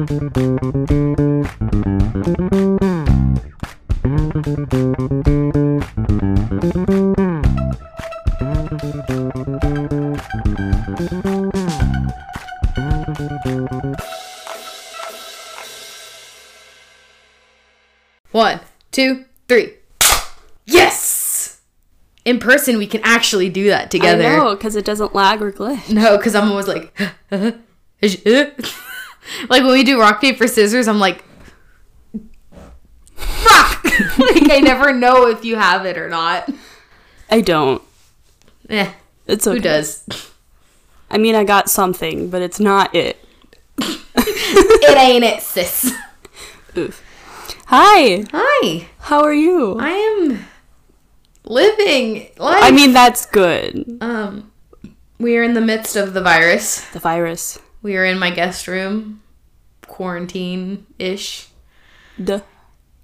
One, two, three. Yes! In person, we can actually do that together. I know, because it doesn't lag or glitch. No, because I'm always like, uh, like when we do rock paper scissors, I'm like, fuck. like I never know if you have it or not. I don't. Eh, It's okay. who does? I mean, I got something, but it's not it. it ain't it, sis. Oof. Hi. Hi, How are you? I am living life. I mean, that's good. um, we are in the midst of the virus. The virus. We are in my guest room, quarantine ish. Duh.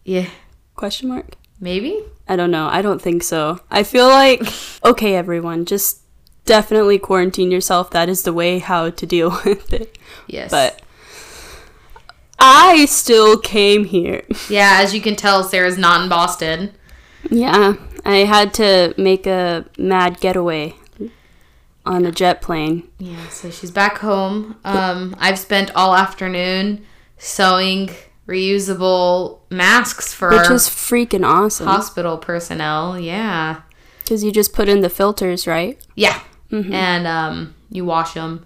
Yeah, Question mark. maybe. I don't know. I don't think so. I feel like okay, everyone, just definitely quarantine yourself. That is the way how to deal with it. Yes, But I still came here. yeah, as you can tell, Sarah's not in Boston. Yeah, I had to make a mad getaway on a jet plane. Yeah, so she's back home. Um, I've spent all afternoon sewing reusable masks for Which is freaking awesome. hospital personnel. Yeah, Because you just put in the filters, right? yeah, and um, you wash them.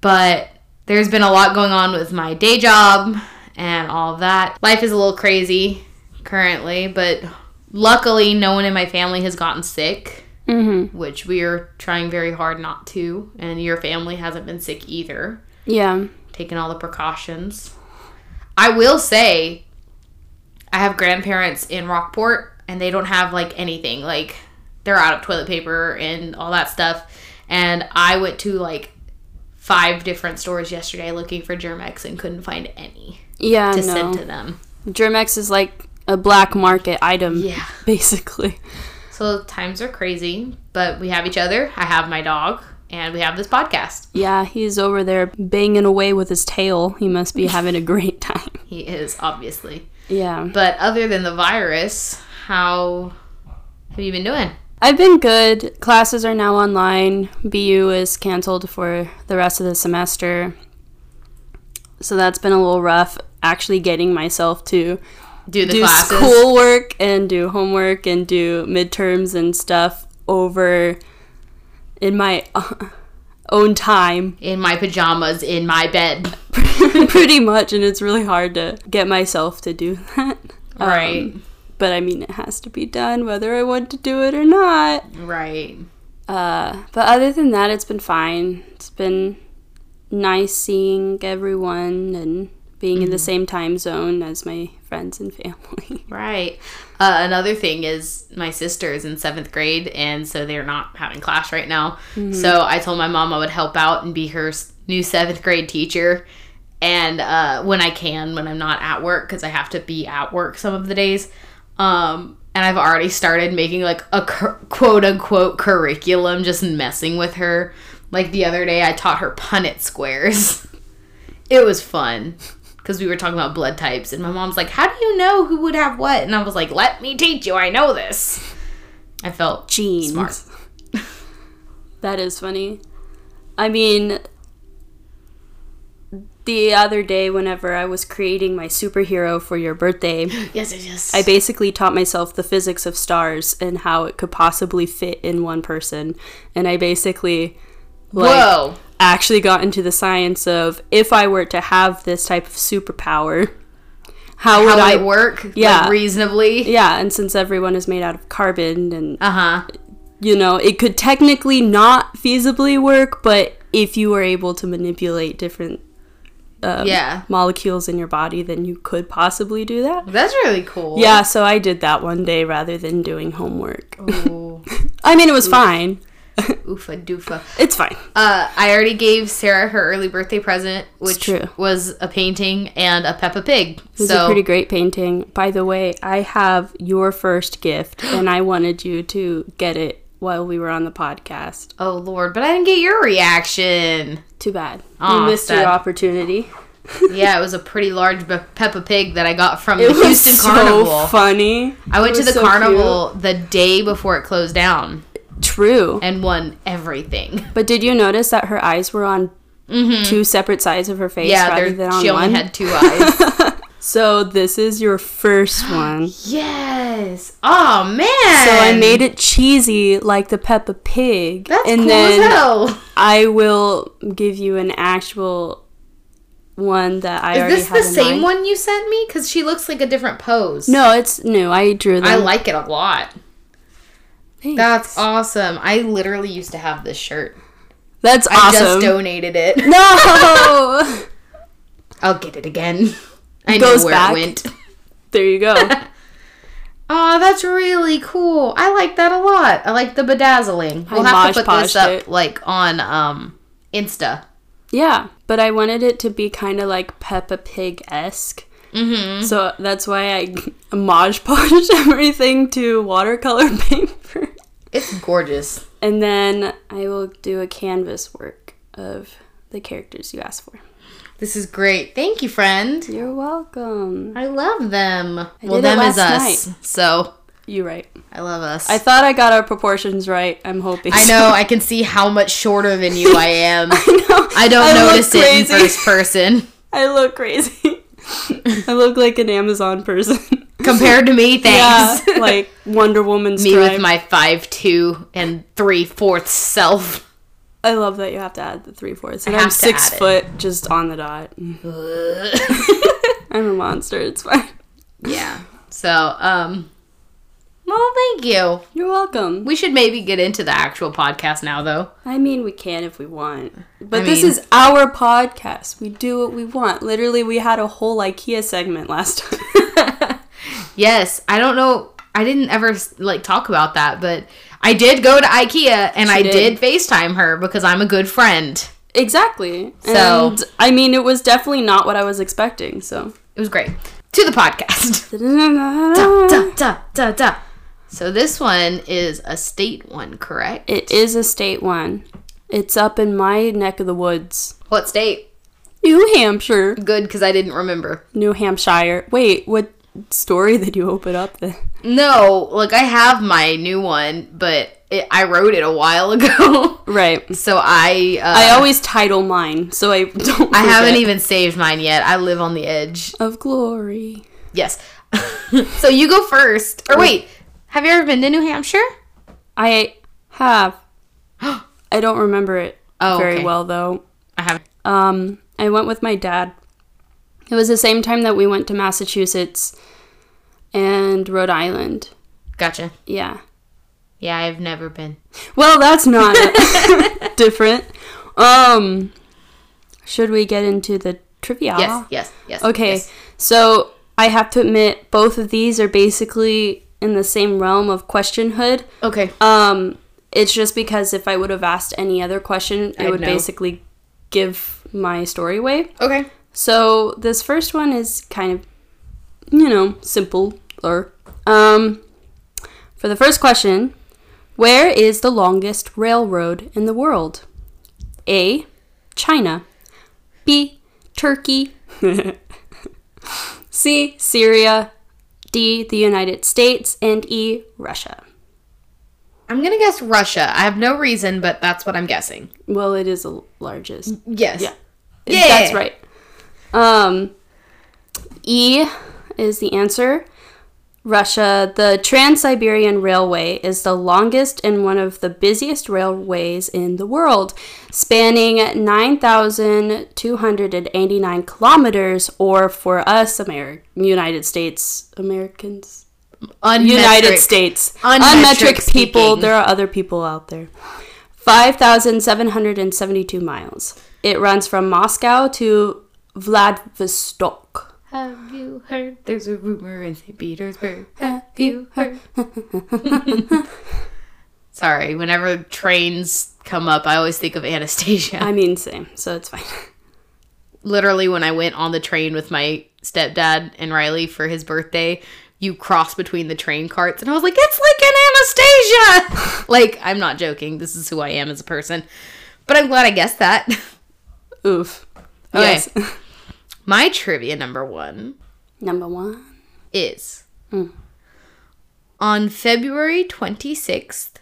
But there's been a lot going on with my day job and all that. Life is a little crazy currently, but luckily, no one in my family has gotten sick. Mm-hmm. Which we are trying very hard not to, and your family hasn't been sick either. Yeah. taking all the precautions. I will say, I have grandparents in Rockport, and they don't have like anything. Like they're out of toilet paper and all that stuff. And I went to like five different stores yesterday looking for Germ-X and couldn't find any Yeah, to no. send to them. Germ-X is like a black market item, Yeah. basically. So times are crazy, but we have each other. I have my dog, and we have this podcast. Yeah, he's over there banging away with his tail. He must be having a great time. He is obviously. Yeah. But other than the virus, how have you been doing? I've been good. Classes are now online. BU is canceled for the rest of the semester. So that's been a little rough actually getting myself to Do the do classes? schoolwork and do homework and do midterms and stuff over in my own time in my pajamas in my bed. pretty much and it's really hard to get myself to do that Um, Right. but i mean it has to be done whether i want to do it or not Right. uh, but other than that it's been fine it's been nice seeing everyone and being in the same time zone as my friends and family Right. Uh, another thing is my sister is in seventh grade, and so they're not having class right now. So I told my mom I would help out and be her new seventh grade teacher. And uh, when I can, when I'm not at work, because I have to be at work some of the days. Um, and I've already started making like a cur- quote unquote curriculum, just messing with her. Like the other day, I taught her Punnett squares. it was fun because we were talking about blood types, and my mom's like, "How do you know who would have what?" And I was like, "Let me teach you. I know this." I felt Genes. smart. That is funny. I mean, the other day, whenever I was creating my superhero for your birthday, Yes, yes, yes. I basically taught myself the physics of stars and how it could possibly fit in one person. And I basically like, Whoa. Actually got into the science of if I were to have this type of superpower, how, How would would I it work? Yeah. like, reasonably. Yeah, and since everyone is made out of carbon and Uh huh. you know, it could technically not feasibly work, but if you were able to manipulate different um, Yeah. molecules in your body, then you could possibly do that. That's really cool. Yeah, so I did that one day rather than doing homework. I mean, it was fine. Oofa doofa. It's fine. Uh, I already gave Sarah her early birthday present, which was a painting and a Peppa Pig. It was so a pretty great painting. By the way, I have your first gift, and I wanted you to get it while we were on the podcast. oh lord, but I didn't get your reaction. Too bad. You missed sad. your opportunity. Yeah, it was a pretty large Be- Peppa Pig that I got from It the Houston so Carnival. funny. I went to the so carnival the day before it closed down cute. True. and won everything. But did you notice that her eyes were on two separate sides of her face Mm-hmm. Yeah, rather than on she only had two eyes. So this is your first one. yes. Oh man. So I made it cheesy like the Peppa Pig. That's and cool then as hell. I will give you an actual one that I Is this the same mind. one you sent me? Because she looks like a different pose. No, it's new. I drew them. I like it a lot. Thanks. That's awesome. I literally used to have this shirt. That's awesome. I just donated it. no. I'll get it again. I Goes know where back. it went. there you go. Oh, that's really cool. I like that a lot. I like the bedazzling. We'll have to put this up it. like on um Insta. Yeah, but I wanted it to be kind of like Peppa Pig esque. Mm-hmm. So that's why I Mod Podged everything to watercolor paper. It's gorgeous. And then I will do a canvas work of the characters you asked for. This is great. Thank you, friend. You're welcome. I love them. well, them is us. So You right. I love us. I thought I got our proportions right. I'm hoping. I know. I can see how much shorter than you I am. I know. I don't look notice it in first person. I look crazy. I look like an Amazon person. Compared to me, thanks. yeah, like Wonder Woman. me stripe. with my five two and three fourths self. I love that you have to add the three fourths. And I to six add it. foot, just on the dot. I'm a monster. It's fine. yeah. So, um, well, thank you. You're welcome. We should maybe get into the actual podcast now, though. I mean, we can if we want, but I this mean- is our podcast. We do what we want. Literally, we had a whole IKEA segment last time. Yes, I don't know. I didn't ever like talk about that, but I did go to IKEA and I did. did. FaceTime her because I'm a good friend. exactly. So- and I mean, it was definitely not what I was expecting. So. It was great. To the podcast. da, da, da, da. So this one is a state one, correct? It is a state one. It's up in my neck of the woods. What state? New Hampshire. Good, because I didn't remember. New Hampshire. Wait, what story that you open up then? No, like I have my new one, but it, I wrote it a while ago. Right. so I uh, I always title mine, so I don't. I haven't even saved mine yet. I live on the edge. of glory. Yes. so you go first. Or wait, have you ever been to New Hampshire? I have. I don't remember it Oh, very okay. well though. I have. Um, I went with my dad. It was the same time that we went to Massachusetts and Rhode Island. Gotcha. Yeah. Yeah, I've never been. Well, that's not different. Um, should we get into the trivia? Yes, yes, yes. Okay, yes. so I have to admit, both of these are basically in the same realm of questionhood. Okay. Um, it's just because if I would have asked any other question, it I'd would know. basically give my story away. Okay. So this first one is kind of, you know, simple. Um, for the first question, where is the longest railroad in the world? A. China. B. Turkey. C. Syria. D. The United States. And E. Russia. I'm gonna guess Russia. I have no reason, but that's what I'm guessing. Well, it is the largest. Yes. Yeah. Yeah. That's right. Um, E is the answer. Russia, the Trans Siberian Railway is the longest and one of the busiest railways in the world, spanning 9,289 kilometers, or for us, Ameri- United States Americans, Unmetric. United States, Unmetric unmetric people. There are other people out there. 5,772 miles. It runs from Moscow to Vladivostok. Have you heard? There's a rumor in St. Petersburg. Have you heard? Sorry, whenever trains come up, I always think of Anastasia. I mean, same, so it's fine. Literally, when I went on the train with my stepdad and Riley for his birthday, you cross between the train carts, and I was like, it's like an Anastasia! like, I'm not joking. This is who I am as a person. But I'm glad I guessed that. Oof. Okay. Yes. My trivia number one Number one. is Mm. on February 26th,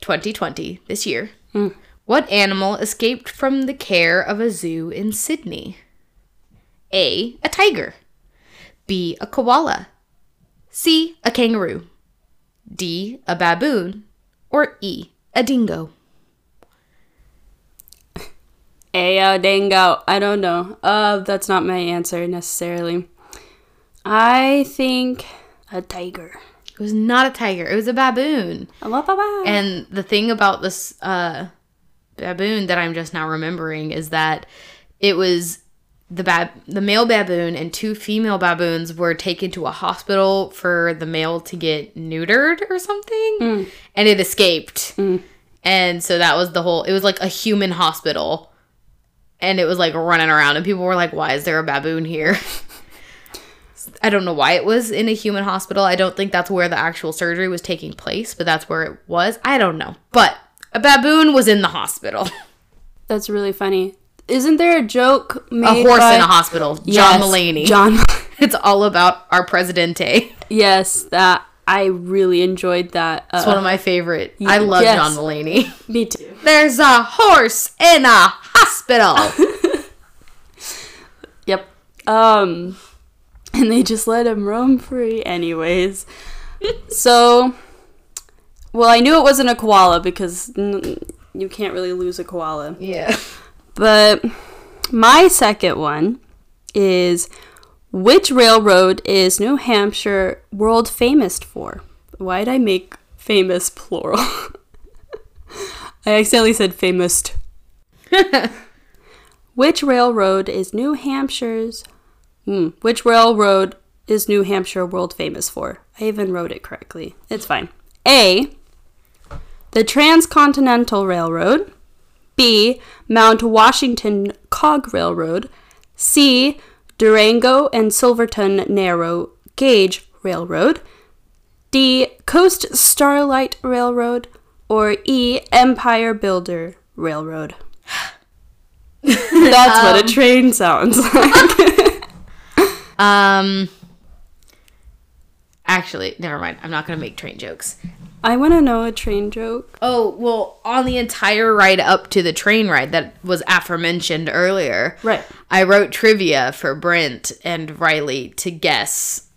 2020, this year, Mm. what animal escaped from the care of a zoo in Sydney? A. A tiger. B. A koala. C. A kangaroo. D. A baboon. Or E. A dingo. A uh, dingo. I don't know. Uh, that's not my answer necessarily. I think a tiger. It was not a tiger, it was a baboon. And And the thing about this uh, baboon that I'm just now remembering is that it was the bab- the male baboon and two female baboons were taken to a hospital for the male to get neutered or something, and it escaped. And so that was the whole. It was like a human hospital, and it was like running around, and people were like, "Why is there a baboon here?" I don't know why it was in a human hospital. I don't think that's where the actual surgery was taking place, but that's where it was. I don't know. But a baboon was in the hospital. that's really funny. Isn't there a joke a horse by- in a hospital. John Yes, Mulaney. John. It's all about our presidente. yes, that I really enjoyed that. Uh, It's one of my favorite. I love Yes. John Mulaney. me too. There's a horse in a hospital. Yep. Um, and they just let him roam free, anyways. so, well, I knew it wasn't a koala because you can't really lose a koala. yeah. But my second one is which railroad is New Hampshire world famous for? Why did I make famous plural? I accidentally said famous. which railroad is New Hampshire's? Hmm, which railroad is New Hampshire world famous for? I even wrote it correctly. It's fine. A. The Transcontinental Railroad. B. Mount Washington Cog Railroad. C. Durango and Silverton Narrow Gauge Railroad. D. Coast Starlight Railroad. Or E. Empire Builder Railroad. That's what a train sounds like. Um. Actually, never mind. I'm not gonna make train jokes. I want to know a train joke. Oh well, on the entire ride up to the train ride that was aforementioned earlier, Right. I wrote trivia for Brent and Riley to guess,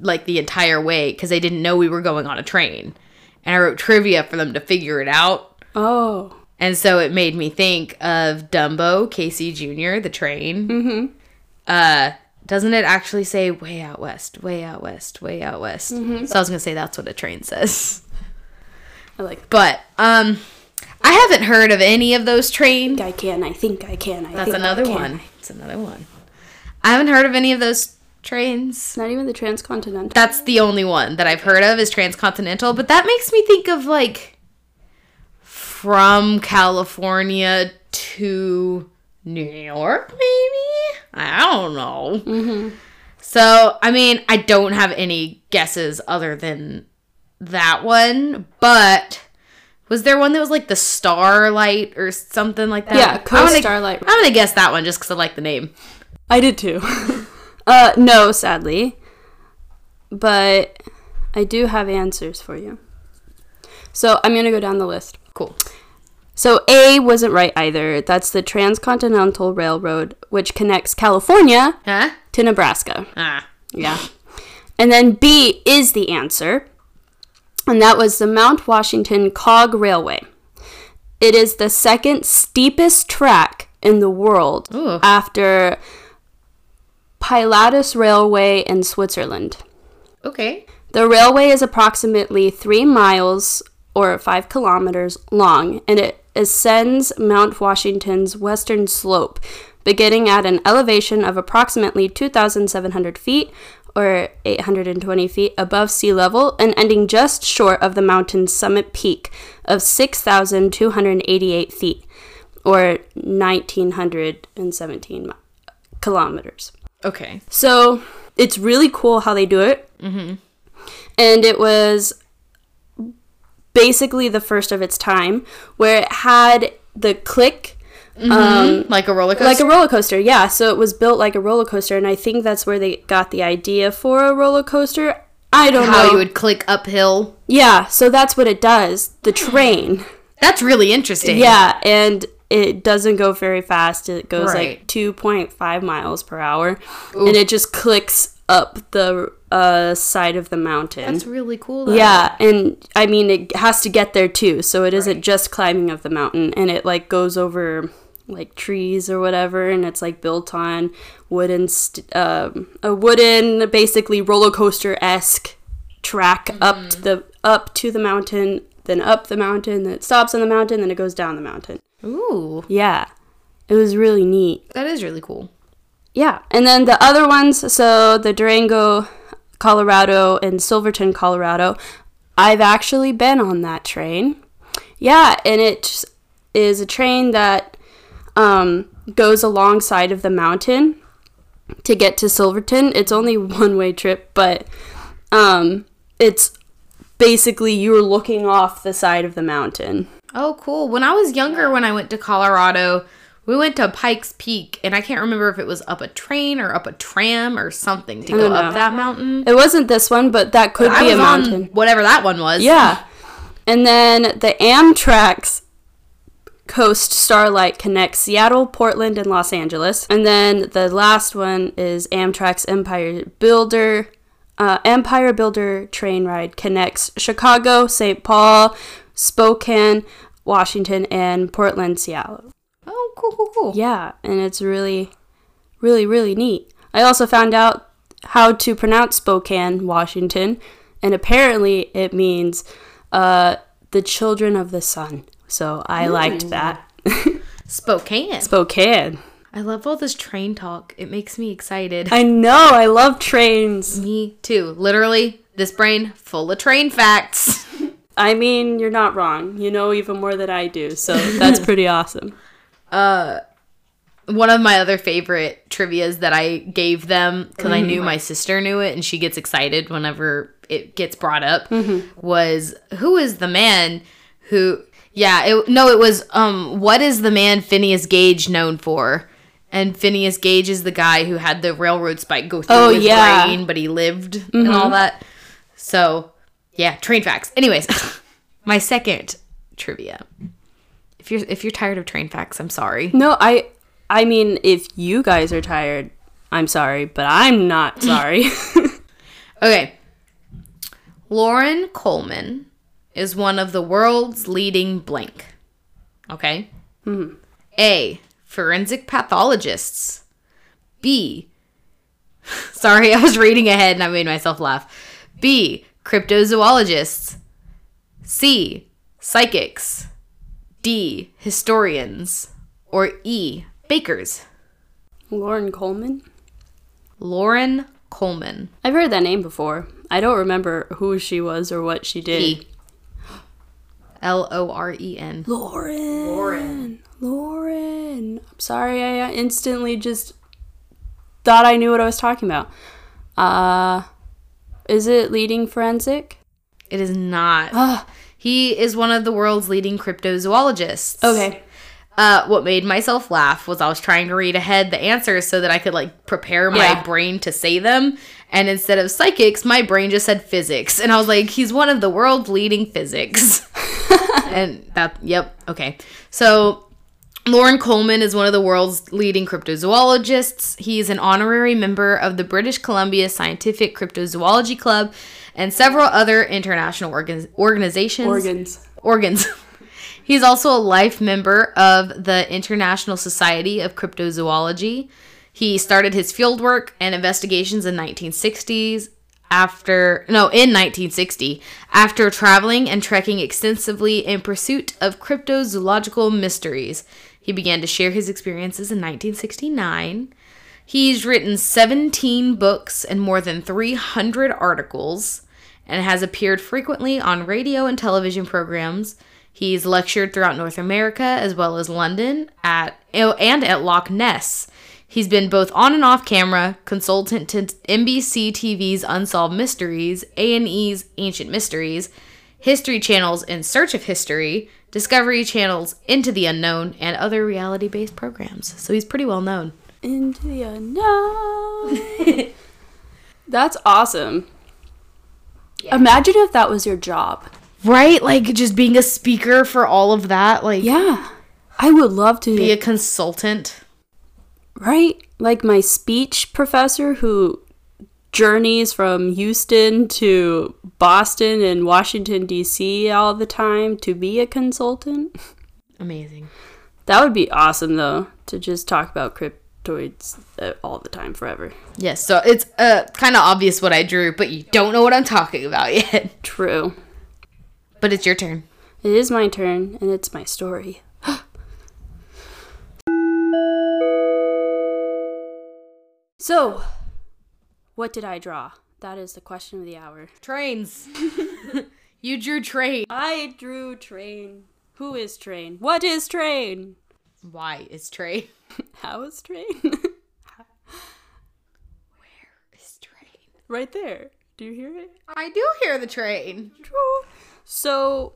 like the entire way because they didn't know we were going on a train, and I wrote trivia for them to figure it out. Oh. And so it made me think of Dumbo, Casey Jr., the train. Mm-hmm. Uh, doesn't it actually say way out west, way out west, way out west? So I was gonna say that's what a train says. I like But um, I haven't heard of any of those trains. I can, I think I can. I That's think I another can. one. It's another one. I haven't heard of any of those trains. Not even the transcontinental. That's the only one that I've heard of is transcontinental, but that makes me think of like from California to New York, maybe. I don't know. Mm-hmm. So, I mean, I don't have any guesses other than that one, but was there one that was like the Starlight or something like that? Yeah, wanna- Starlight. I'm gonna guess that one just because I like the name. I did too. uh, no, sadly. But I do have answers for you. So I'm to go down the list. Cool. So A wasn't right either. That's the Transcontinental Railroad, which connects California Huh? to Nebraska. Ah. Yeah. And then B is the answer. And that was the Mount Washington Cog Railway. It is the second steepest track in the world Ooh. after Pilatus Railway in Switzerland. Okay. The railway is approximately three miles or five kilometers long, and it ascends Mount Washington's western slope, beginning at an elevation of approximately 2,700 feet or 820 feet above sea level and ending just short of the mountain's summit peak of 6,288 feet or 1,917 mi- kilometers. Okay. So it's really cool how they do it. Mm-hmm. And it was basically the first of its time where it had the click Um, like a roller coaster. like a roller coaster, yeah. So it was built like a roller coaster, and I think that's where they got the idea for a roller coaster. I don't how know. you would click uphill. yeah, so that's what it does. The train. That's really interesting. Yeah, and it doesn't go very fast. It goes Right. like 2.5 miles per hour, and it just clicks up the uh, side of the mountain. That's really cool. Though. yeah, and I mean it has to get there too, so it isn't just climbing of the mountain, and it like goes over like trees or whatever, and it's like built on wooden, st- um, a wooden basically roller coaster esque track up to the up to the mountain, then up the mountain, then it stops on the mountain, then it goes down the mountain. Ooh, Yeah, it was really neat. that is really cool. Yeah, and then the other ones, so the Durango, Colorado, and Silverton, Colorado, I've actually been on that train. Yeah, and it is a train that um, goes alongside of the mountain to get to Silverton. It's only one way trip, but um, it's basically you're looking off the side of the mountain. Oh, cool. When I was younger, when I went to Colorado, we went to Pikes Peak, and I can't remember if it was up a train or up a tram or something to go don't up that mountain. It wasn't this one, but that could I be a mountain. whatever that one was. Yeah. And then the Amtrak's Coast Starlight connects Seattle, Portland, and Los Angeles. And then the last one is Amtrak's Empire Builder. Uh, Empire Builder train ride connects Chicago, St. Paul, Spokane, Washington, and Portland, Seattle. Cool, cool, cool. Yeah, and it's really, really, really neat. I also found out how to pronounce Spokane, Washington, and apparently it means uh, the children of the sun. So I liked that. Spokane. Spokane. I love all this train talk. It makes me excited. I know, I love trains. me too. Literally, this brain full of train facts. I mean, you're not wrong. You know even more than I do, so that's pretty awesome. Uh, one of my other favorite trivias that I gave them because I knew mm-hmm. my sister knew it and she gets excited whenever it gets brought up was who is the man who yeah it, no it was um what is the man Phineas Gage known for? And Phineas Gage is the guy who had the railroad spike go through Oh, his yeah. brain but he lived and all mm-hmm. that. So yeah train facts anyways my second trivia if you're if you're tired of train facts I'm sorry No, I I mean, if you guys are tired, I'm sorry, but I'm not sorry. Okay. Loren Coleman is one of the world's leading blank. Okay? Mm-hmm. A. Forensic pathologists. B. Sorry, I was reading ahead and I made myself laugh. B. Cryptozoologists. C. Psychics. D. Historians. Or E. Bakers. Loren Coleman? Loren Coleman. I've heard that name before. I don't remember who she was or what she did. L O R E N. Loren. Loren. Loren. I'm sorry, I uh, instantly just thought I knew what I was talking about. Uh, is it leading forensic? It is not. He is one of the world's leading cryptozoologists. Okay. Uh, what made myself laugh was I was trying to read ahead the answers so that I could like prepare my Yeah. brain to say them. And instead of psychics, my brain just said physics. And I was like, he's one of the world's leading physics. and that, yep, okay. So Loren Coleman is one of the world's leading cryptozoologists. He's an honorary member of the British Columbia Scientific Cryptozoology Club and several other international organ- organizations. Organs. Organs. He's also a life member of the International Society of Cryptozoology. He started his fieldwork and investigations in 1960s after no, in 1960 after traveling and trekking extensively in pursuit of cryptozoological mysteries. He began to share his experiences in 1969. He's written 17 books and more than 300 articles and has appeared frequently on radio and television programs. He's lectured throughout North America as well as London at and at Loch Ness. He's been both on and off camera, consultant to NBC TV's Unsolved Mysteries, A&E's Ancient Mysteries, History Channel's In Search of History, Discovery Channel's Into the Unknown, and other reality based programs. So he's pretty well known. Into the unknown. That's awesome. Imagine if that was your job. Right? Like just being a speaker for all of that. Like, Yeah. I would love to be a consultant. Right? Like my speech professor who journeys from Houston to Boston and Washington, D.C. all the time to be a consultant. Amazing. That would be awesome, though, to just talk about cryptoids uh, all the time forever. Yes, so it's uh, kind of obvious what I drew, but you don't know what I'm talking about yet. True. But it's your turn. It is my turn, and it's my story. so, what did I draw? That is the question of the hour. Trains. you drew train. I drew train. Who is train? What is train? Why is train? How is train? Is train. right there. Do you hear it? I do hear the train. So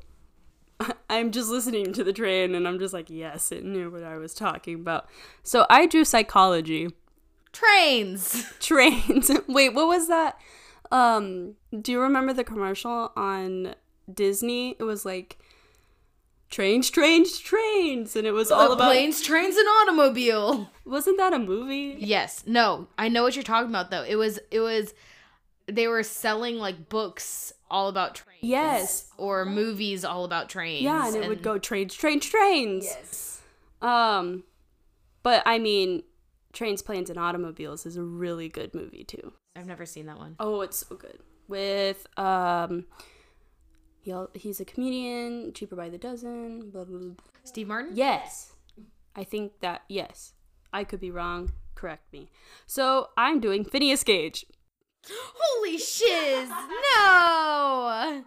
I'm just listening to the train and I'm just like, yes, it knew what I was talking about. So I drew psychology. Trains. Trains. Wait, what was that? Um, do you remember the commercial on Disney? It was like trains, trains, trains, and it was all about. planes, trains, and automobile. Wasn't that a movie? Yes. No, I know what you're talking about though. It was it was they were selling like books all about trains. Yes. Or movies all about trains. Yeah, and it would go trains, trains, trains. Yes. Um, but I mean, trains, planes, and automobiles is a really good movie too. I've never seen that one. Oh, it's so good. With um, he he's a comedian, cheaper by the dozen. Blah blah. blah. Steve Martin? Yes, I think that yes. I could be wrong. Correct me. So I'm doing Phineas Gage. Holy shiz. No.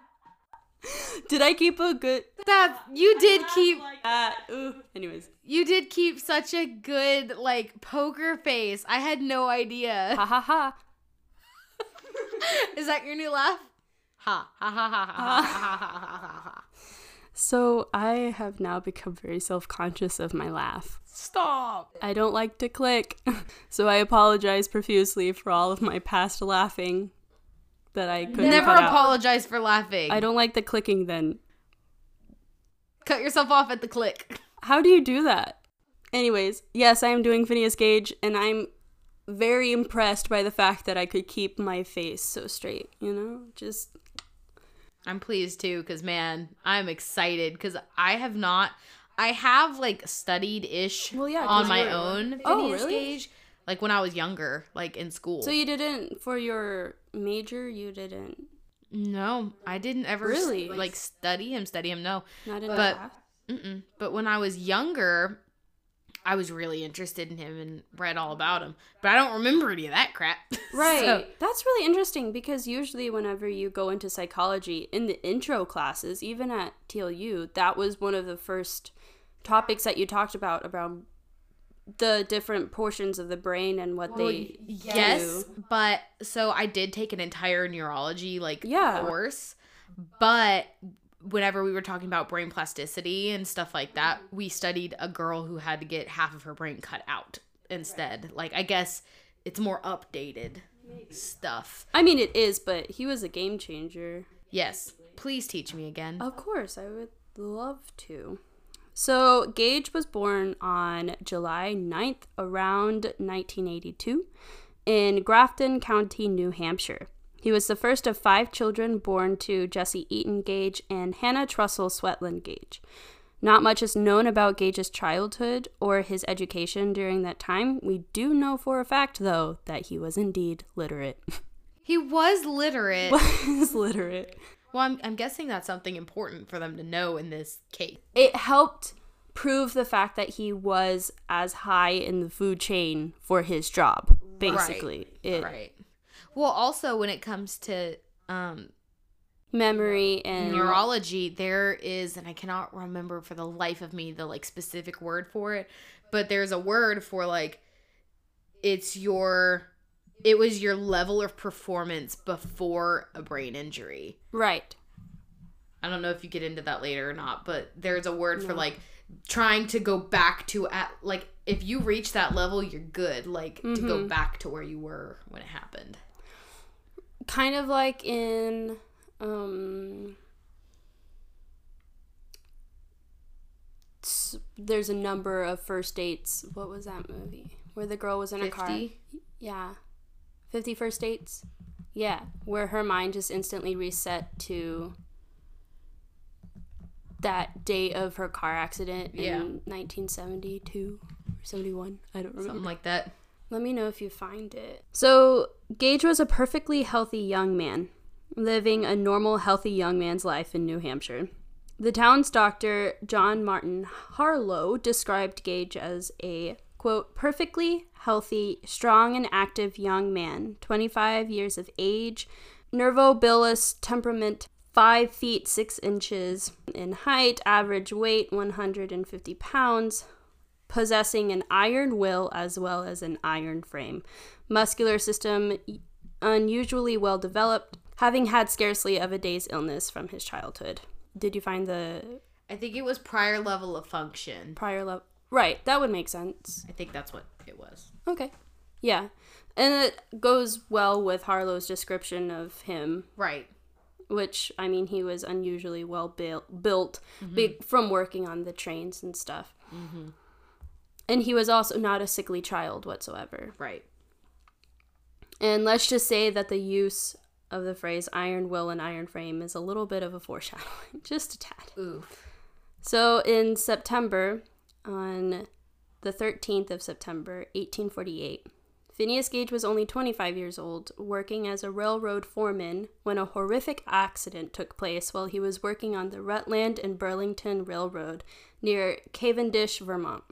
Did I keep a good? That you did keep Uh, ooh. Anyways, you did keep such a good like poker face. I had no idea. ha ha ha. Is that your new laugh? Ha ha ha ha ah. ha ha ha ha ha ha. So I have now become very self-conscious of my laugh. Stop. I don't like to click, so I apologize profusely for all of my past laughing that I couldn't Never cut out. apologize for laughing. I don't like the clicking then. cut yourself off at the click. How do you do that? Anyways, yes, I am doing Phineas Gage, and I'm very impressed by the fact that I could keep my face so straight, you know? Just, I'm pleased too, because man, I'm excited because I have not. I have like studied ish Well, yeah, on my own Oh, really? Gage, like when I was younger, like in school. so you didn't, for your major, you didn't, no, I didn't ever Really? like study him. Study him, no. not in But- class? But when I was younger, I was really interested in him and read all about him. But I don't remember any of that crap. Right. So- That's really interesting because usually, whenever you go into psychology in the intro classes, even at TLU, that was one of the first topics that you talked about about the different portions of the brain and what they yes, do. but so I did take an entire neurology like Yeah. course, but whenever we were talking about brain plasticity and stuff like that, mm-hmm. we studied a girl who had to get half of her brain cut out instead. Like I guess it's more updated stuff. I mean, it is, but he was a game changer. Yes, please teach me again. Of course, I would love to. So, Gage was born on July 9th, around 1982, in Grafton County, New Hampshire. He was the first of five children born to Jesse Eaton Gage and Hannah Trussell Swetland Gage. Not much is known about Gage's childhood or his education during that time. We do know for a fact, though, that he was indeed literate. He was literate. He's literate. Well, I'm, I'm guessing that's something important for them to know in this case. it helped prove the fact that he was as high in the food chain for his job basically it Right. Well, also when it comes to um, memory and neurology, there is, and I cannot remember for the life of me the like specific word for it, but there's a word for like it's your it was your level of performance before a brain injury. right I don't know if you get into that later or not, but there's a word for like trying to go back to at like if you reach that level, you're good. Like to go back to where you were when it happened. Kind of like in um there's a number of first dates. What was that movie? Where the girl was in a car. Yeah. 50 first dates? Yeah. Where her mind just instantly reset to that day of her car accident Yeah. in 1972 or 71 i don't remember. Something like that. Let me know if you find it. So, Gage was a perfectly healthy young man, living a normal, healthy young man's life in New Hampshire. The town's doctor, John Martin Harlow, described Gage as a, quote, perfectly healthy, strong, and active young man, 25 years of age, nervo-bilious temperament, 5 feet 6 inches in height, average weight 150 pounds, possessing an iron will as well as an iron frame, muscular system unusually well developed, having had scarcely of a day's illness from his childhood. Did you find the I think it was prior level of function. prior level? Right, that would make sense. I think that's what it was. Okay. Yeah. And it goes well with Harlow's description of him, Right. which, I mean, he was unusually well built, built be- mm-hmm. from working on the trains and stuff. Mm-hmm. And he was also not a sickly child whatsoever. Right. And let's just say that the use of the phrase iron will and iron frame is a little bit of a foreshadowing, just a tad. Ooh. So in September, on the 13th of September, 1848, Phineas Gage was only 25 years old, working as a railroad foreman when a horrific accident took place while he was working on the Rutland and Burlington Railroad near Cavendish, Vermont.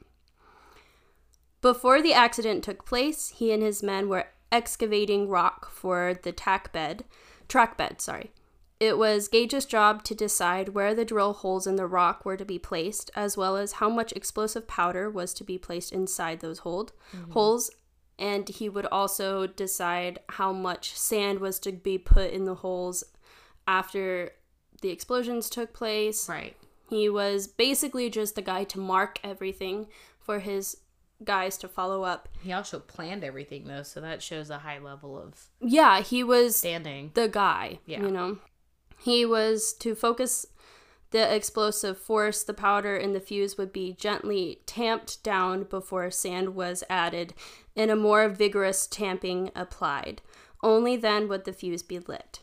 Before the accident took place, he and his men were excavating rock for the tack bed, track bed, sorry. It was Gage's job to decide where the drill holes in the rock were to be placed, as well as how much explosive powder was to be placed inside those hold, mm-hmm. holes. And he would also decide how much sand was to be put in the holes after the explosions took place. Right. He was basically just the guy to mark everything for his guys to follow up. He also planned everything though, so that shows a high level of Yeah, he was standing. the guy. Yeah. You know, he was to focus the explosive force, the powder, and the fuse would be gently tamped down before sand was added and a more vigorous tamping applied. Only then would the fuse be lit.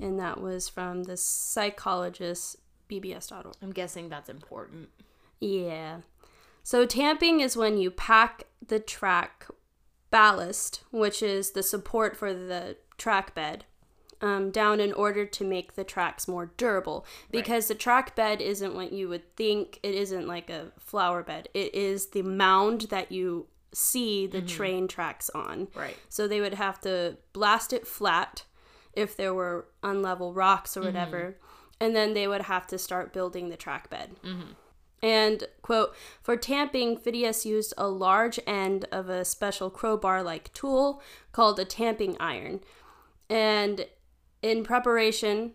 And that was from the psychologist bbs.org. I'm guessing that's important. Yeah. So tamping is when you pack the track ballast, which is the support for the track bed, um, down in order to make the tracks more durable. Because the track bed isn't what you would think. It isn't like a flower bed. It is the mound that you see the mm-hmm. train tracks on. Right. So they would have to blast it flat if there were unlevel rocks or mm-hmm. whatever. And then they would have to start building the track bed. Mm-hmm. And, quote, for tamping, Phidias used a large end of a special crowbar like tool called a tamping iron. And in preparation,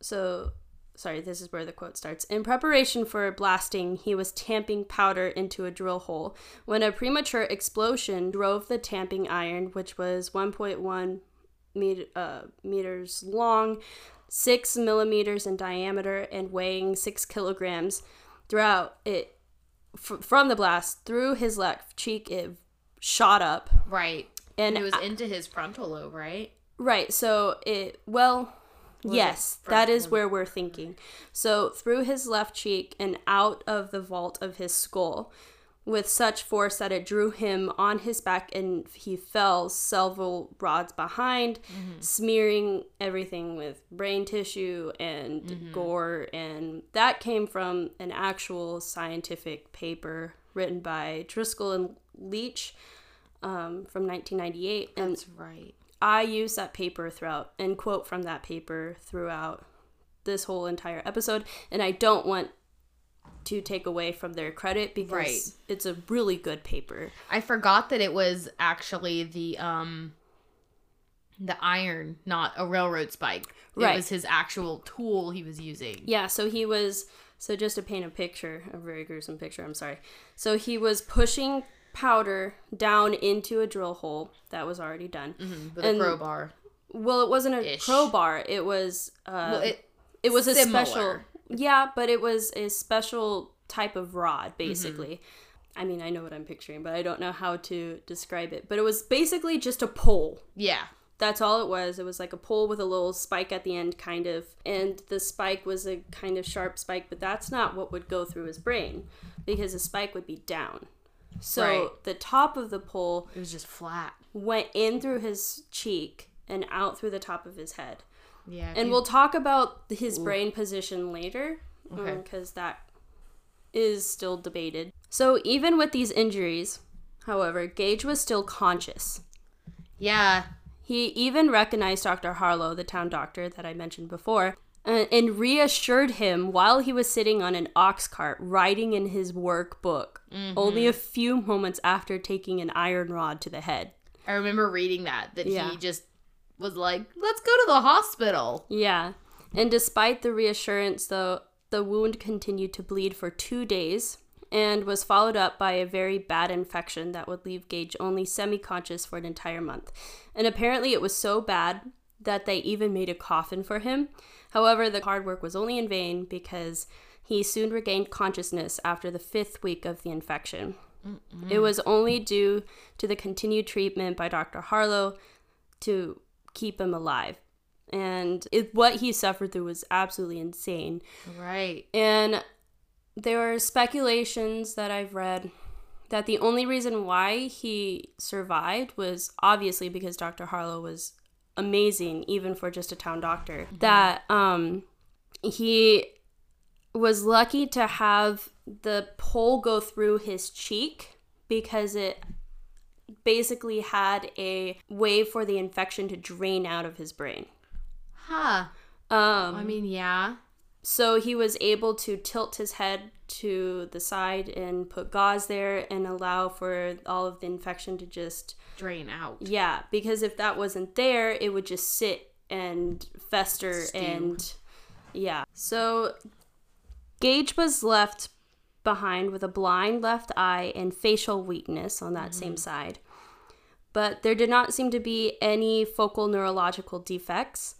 so sorry, this is where the quote starts. In preparation for blasting, he was tamping powder into a drill hole when a premature explosion drove the tamping iron, which was 1.1 meter, uh, meters long, six millimeters in diameter, and weighing six kilograms. Throughout it, f- from the blast through his left cheek, it shot up. Right. And it was into his frontal lobe, right? Right. So it well, yes, it that is where we're thinking. So through his left cheek and out of the vault of his skull, with such force that it drew him on his back, and he fell several rods behind, smearing everything with brain tissue and gore. And that came from an actual scientific paper written by Driscoll and Leach. Um, from 1998, and That's right. I use that paper throughout and quote from that paper throughout this whole entire episode. And I don't want to take away from their credit because Right. it's a really good paper. I forgot that it was actually the um the iron, not a railroad spike. Right. It was his actual tool he was using. Yeah, so he was so just to paint a picture, a very gruesome picture, I'm sorry. So he was pushing powder down into a drill hole that was already done. With And- a crowbar. Well, it wasn't a Ish. crowbar. It was uh Well, it, it was a similar. special Yeah, but it was a special type of rod basically. Mm-hmm. I mean, I know what I'm picturing, but I don't know how to describe it. But it was basically just a pole. yeah. That's all it was. It was like a pole with a little spike at the end, kind of. And the spike was a kind of sharp spike, but that's not what would go through his brain because the spike would be down. So Right. the top of the pole It was just flat. went in through his cheek and out through the top of his head. Yeah. And we'll talk about his brain position later Okay. because that is still debated. So even with these injuries, however, Gage was still conscious. yeah. He even recognized Dr. Harlow, the town doctor that I mentioned before, uh, and reassured him while he was sitting on an ox cart writing in his workbook, only a few moments after taking an iron rod to the head. I remember reading that, that Yeah. he just was like, let's go to the hospital. Yeah. And despite the reassurance, though, the wound continued to bleed for two days and was followed up by a very bad infection that would leave Gage only semi conscious for an entire month. And apparently, it was so bad that they even made a coffin for him. However, the hard work was only in vain because he soon regained consciousness after the fifth week of the infection. It was only due to the continued treatment by Dr. Harlow to keep him alive. And it, what he suffered through was absolutely insane. Right. And there are speculations that I've read that the only reason why he survived was obviously because Dr. Harlow was amazing, even for just a town doctor. That um, he was lucky to have the pole go through his cheek because it basically had a way for the infection to drain out of his brain. Huh. Um, I mean, yeah. so he was able to tilt his head to the side and put gauze there and allow for all of the infection to just Drain out. yeah because if that wasn't there it would just sit and fester Stew. and yeah so gage was left behind with a blind left eye and facial weakness on that same mm-hmm. side but there did not seem to be any focal neurological defects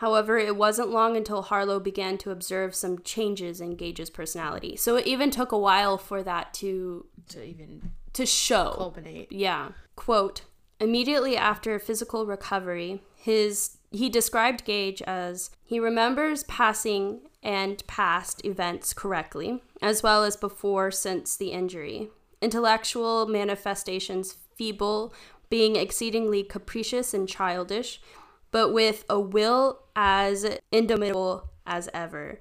However, it wasn't long until Harlow began to observe some changes in Gage's personality. So it even took a while for that to To even to show. culminate. Yeah. Quote, immediately after physical recovery, his he described Gage as he remembers passing and past events correctly, as well as before since the injury. Intellectual manifestations feeble, being exceedingly capricious and childish, but with a will as indomitable as ever.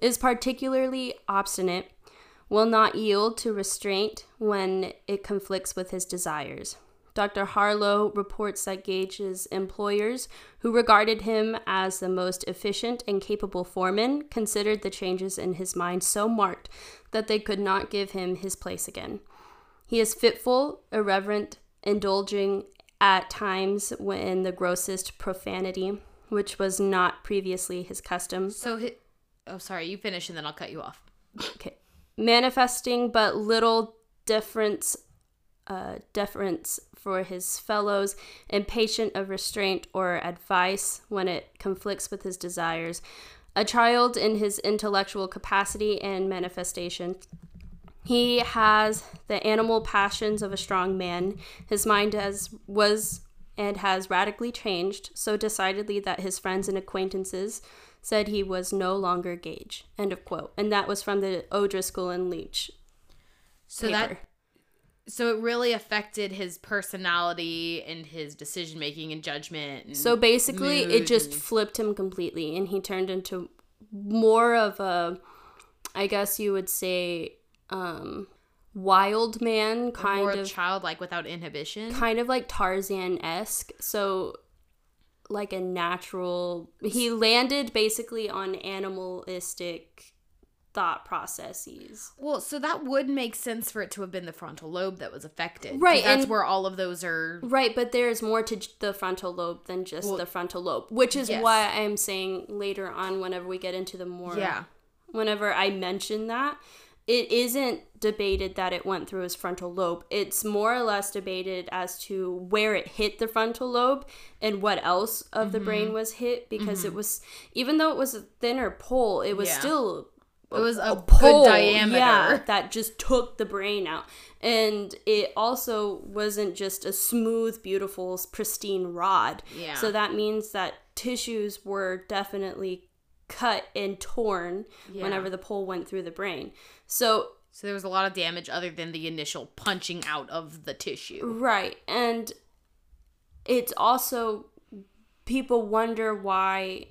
Is particularly obstinate, will not yield to restraint when it conflicts with his desires. Dr. Harlow reports that Gage's employers, who regarded him as the most efficient and capable foreman, considered the changes in his mind so marked that they could not give him his place again. He is fitful, irreverent, indulging at times in the grossest profanity, which was not previously his custom. So, hi- oh, sorry, you finish and then I'll cut you off. Okay. Manifesting but little difference uh, deference for his fellows, impatient of restraint or advice when it conflicts with his desires, a child in his intellectual capacity and manifestation. He has the animal passions of a strong man. His mind has was and has radically changed so decidedly that his friends and acquaintances said he was no longer Gage. End of quote. And that was from the O'Driscoll and Leach So paper. that so it really affected his personality and his decision making and judgment. And So basically, it just and- flipped him completely, and he turned into more of a, I guess you would say, um, wild man, kind more of, childlike without inhibition. kind of like Tarzan esque. So, like a natural. He landed basically on animalistic thought processes. Well, so that would make sense for it to have been the frontal lobe that was affected. Right, That's and- where all of those are. Right, but there's more to the frontal lobe than just Well, the frontal lobe, which is yes. why I'm saying later on, whenever we get into the more, Yeah. whenever I mention that, it isn't debated that it went through his frontal lobe. It's more or less debated as to where it hit the frontal lobe and what else of the brain Mm-hmm. was hit because it was, even though it was a thinner pole, it was Yeah. still It was a, pole, good diameter. Yeah, that just took the brain out. And it also wasn't just a smooth, beautiful, pristine rod. Yeah. So that means that tissues were definitely cut and torn Yeah. whenever the pole went through the brain. So, So there was a lot of damage other than the initial punching out of the tissue. right. And it's also, people wonder why.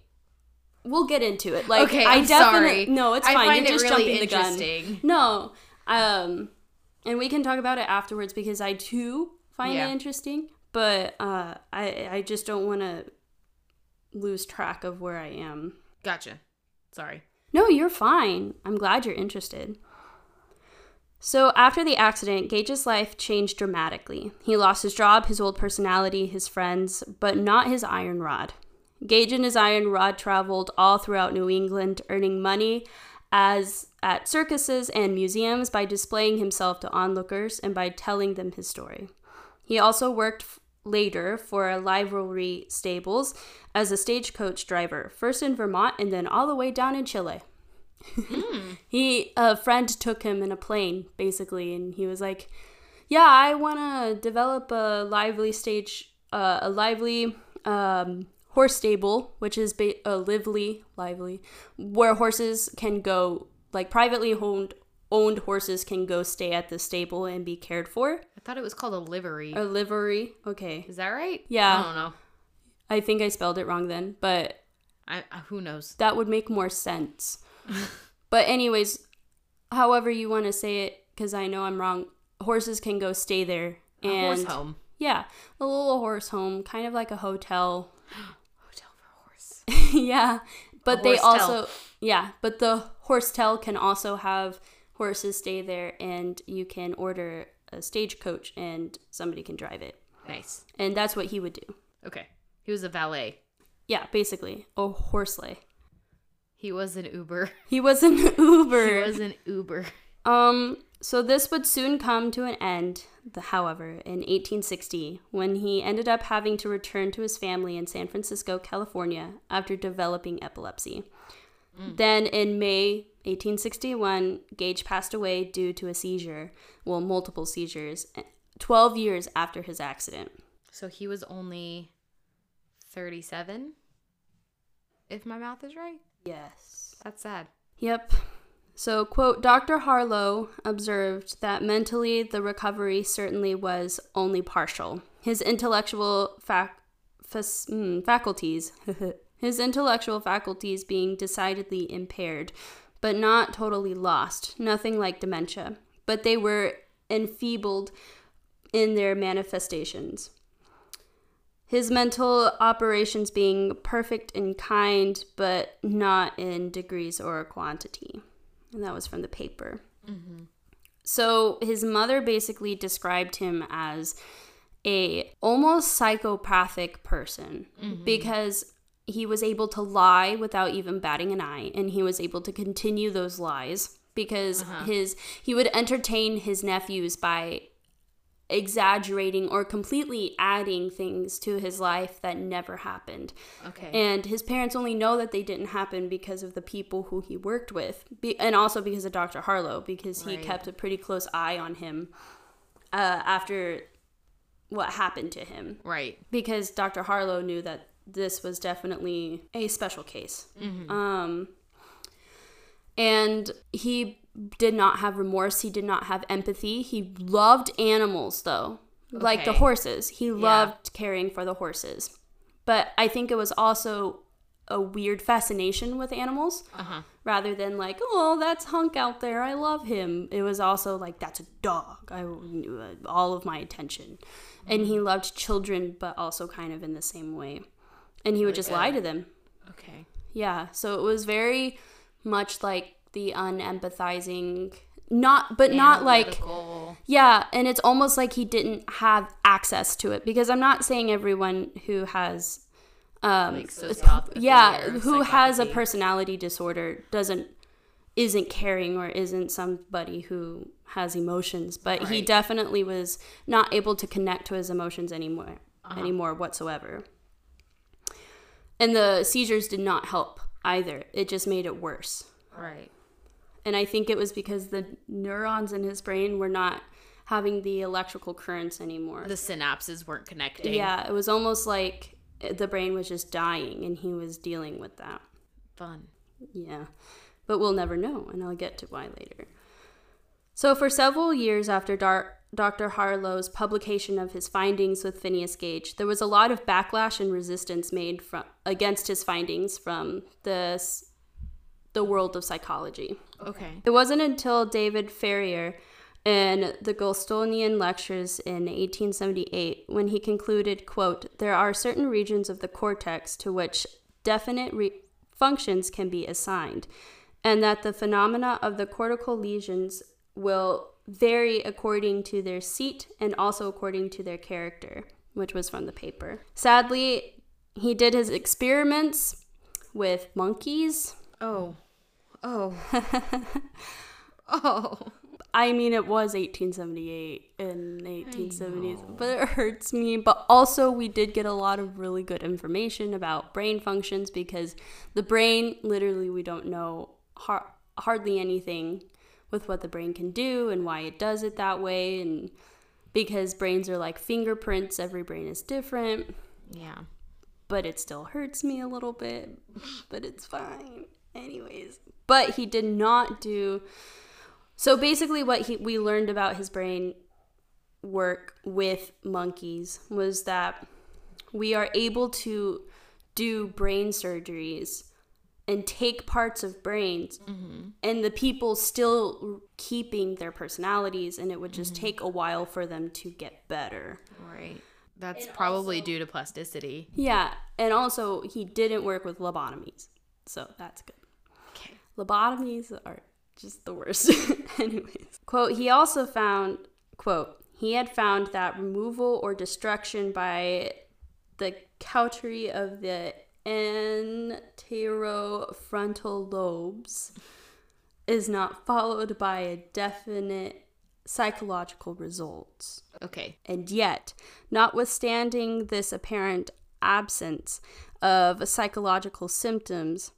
We'll get into it. Like, Okay, I definitely sorry. no, it's I fine. find You're it just really jumping the gun. No. Um and we can talk about it afterwards because I too find Yeah. it interesting, but uh I I just don't want to lose track of where I am. Gotcha. Sorry. No, you're fine. I'm glad you're interested. So, after the accident, Gage's life changed dramatically. He lost his job, his old personality, his friends, but not his iron rod. Gage and his iron rod traveled all throughout New England, earning money as at circuses and museums by displaying himself to onlookers and by telling them his story. He also worked f- later for a livery stables as a stagecoach driver, first in Vermont and then all the way down in Chile. he a friend took him in a plane basically and he was like, "Yeah, I want to develop a lively stage uh, a lively um, horse stable, which is ba- a lively lively where horses can go like privately owned owned horses can go stay at the stable and be cared for. I thought it was called a livery. A livery. Okay. Is that right? Yeah. I don't know. I think I spelled it wrong then, but I, who knows. that would make more sense. but anyways, however you want to say it cuz I know I'm wrong, horses can go stay there A and horse home. yeah, a little horse home, kind of like a hotel. Horse. yeah, but they also yeah, but the horstel can also have horses stay there and you can order a stagecoach and somebody can drive it. Nice. And that's what he would do. Okay. He was a valet. Yeah, basically, a horse sleigh. He was an Uber. He was an Uber. He was an Uber. Um, so this would soon come to an end, however, in 1860, when he ended up having to return to his family in San Francisco, California, after developing epilepsy. Mm. Then in May 1861, Gage passed away due to a seizure, well, multiple seizures, eh, 12 years after his accident. So he was only 37? If my math is right? Yes. That's sad. Yep. So, quote, Dr. Harlow observed that mentally the recovery certainly was only partial. His intellectual fac- mm, faculties, his intellectual faculties being decidedly impaired, but not totally lost, nothing like dementia, but they were enfeebled in their manifestations. His mental operations being perfect in kind, but not in degrees or quantity. And that was from the paper. Mm-hmm. So his mother basically described him as a almost psychopathic person mm-hmm. because he was able to lie without even batting an eye and he was able to continue those lies because uh-huh. his he would entertain his nephews by exaggerating or completely adding things to his life that never happened. Okay. And his parents only know that they didn't happen because of the people who he worked with, be- and also because of Dr. Harlow, because he Right. kept a pretty close eye on him uh, after what happened to him. right. Because Dr. Harlow knew that this was definitely a special case. Um, and he did not have remorse. He did not have empathy. He loved animals, though, like the horses. He loved caring for the horses. But I think it was also a weird fascination with animals Uh-huh. rather than like, oh, that's Hunk out there. I love him. It was also like, that's a dog. I all of my attention, and he loved children, but also kind of in the same way. And he would just lie to them. Okay. Yeah, so it was very much like the unempathizing not but not like yeah, and it's almost like he didn't have access to it because I'm not saying everyone who has um Like yeah, who has a personality disorder doesn't isn't caring or isn't somebody who has emotions, but he definitely was not able to connect to his emotions anymore Uh-huh. anymore whatsoever. And the seizures did not help either. It just made it worse. Right. And I think it was because the neurons in his brain were not having the electrical currents anymore. The synapses weren't connecting. Yeah, it was almost like the brain was just dying and he was dealing with that. Fun. Yeah. But we'll never know, and I'll get to why later. So, for several years after Dar- Dr. Harlow's publication of his findings with Phineas Gage, there was a lot of backlash and resistance made from against his findings from the the world of psychology. Okay. It wasn't until David Ferrier in the Goulstonian lectures in 1878 when he concluded, quote, there are certain regions of the cortex to which definite re- functions can be assigned, and that the phenomena of the cortical lesions will vary according to their seat and also according to their character, which was from the paper. Sadly, he did his experiments with monkeys Oh. Oh. oh. I mean, it was 1878 and 1870s, but it hurts me. But also, we did get a lot of really good information about brain functions because the brain, literally, we don't know har- hardly anything with what the brain can do and why it does it that way. And because brains are like fingerprints, every brain is different, Yeah. but it still hurts me a little bit, but it's fine. Anyways, but he did not do so basically, what he, we learned about his brain work with monkeys was that we are able to do brain surgeries and take parts of brains, mm-hmm. and the people still keeping their personalities, and it would just mm-hmm. take a while for them to get better. Right. That's probably due to plasticity. Yeah, and also he didn't work with lobotomies, so that's good. Lobotomies are just the worst. Anyways. Quote, he also found, quote, he had found that removal or destruction by the cautery of the anterofrontal lobes is not followed by a definite psychological results. Okay. And yet, notwithstanding this apparent absence of psychological symptoms,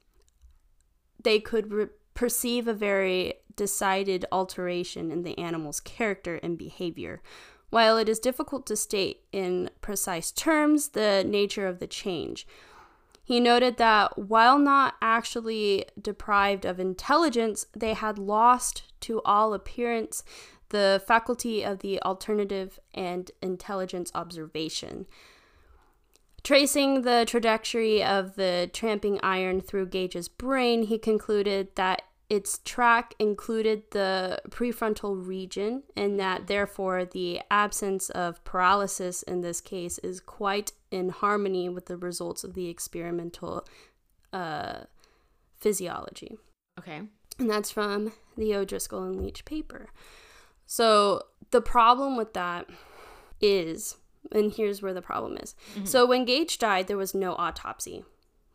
they could re- perceive a very decided alteration in the animal's character and behavior. While it is difficult to state in precise terms the nature of the change, he noted that while not actually deprived of intelligence, they had lost to all appearance the faculty of the alternative and intelligence observation. Tracing the trajectory of the tamping iron through Gage's brain, he concluded that its track included the prefrontal region, and that therefore the absence of paralysis in this case is quite in harmony with the results of the experimental uh, physiology. Okay. And that's from the O'Driscoll and Leach paper. So the problem with that is, and here's where the problem is. Mm-hmm. So when Gage died, there was no autopsy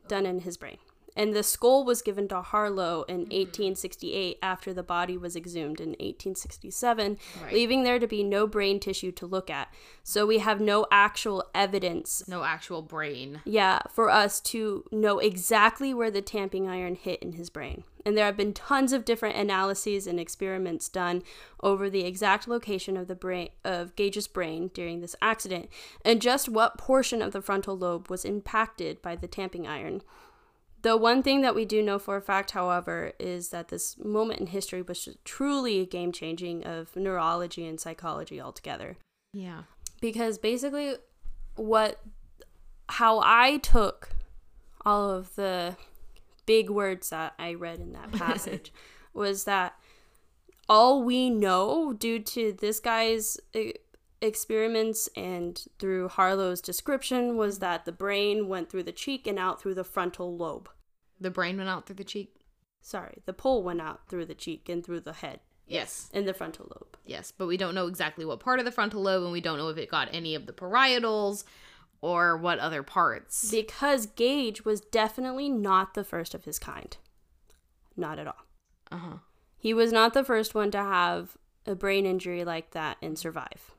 done in his brain. And the skull was given to Harlow in mm-hmm. 1868 after the body was exhumed in 1867, Right. leaving there to be no brain tissue to look at. So we have no actual evidence No actual brain. yeah, for us to know exactly where the tamping iron hit in his brain. And there have been tons of different analyses and experiments done over the exact location of the brain of Gage's brain during this accident and just what portion of the frontal lobe was impacted by the tamping iron. The one thing that we do know for a fact, however, is that this moment in history was truly game changing of neurology and psychology altogether Yeah. because basically what how I took all of the big words that I read in that passage was that all we know due to this guy's e- experiments and through Harlow's description was that the brain went through the cheek and out through the frontal lobe. The brain went out through the cheek. Sorry, the pole went out through the cheek and through the head Yes. in the frontal lobe. Yes, but we don't know exactly what part of the frontal lobe, and we don't know if it got any of the parietals or what other parts. Because Gage was definitely not the first of his kind. Not at all. Uh huh. He was not the first one to have a brain injury like that and survive.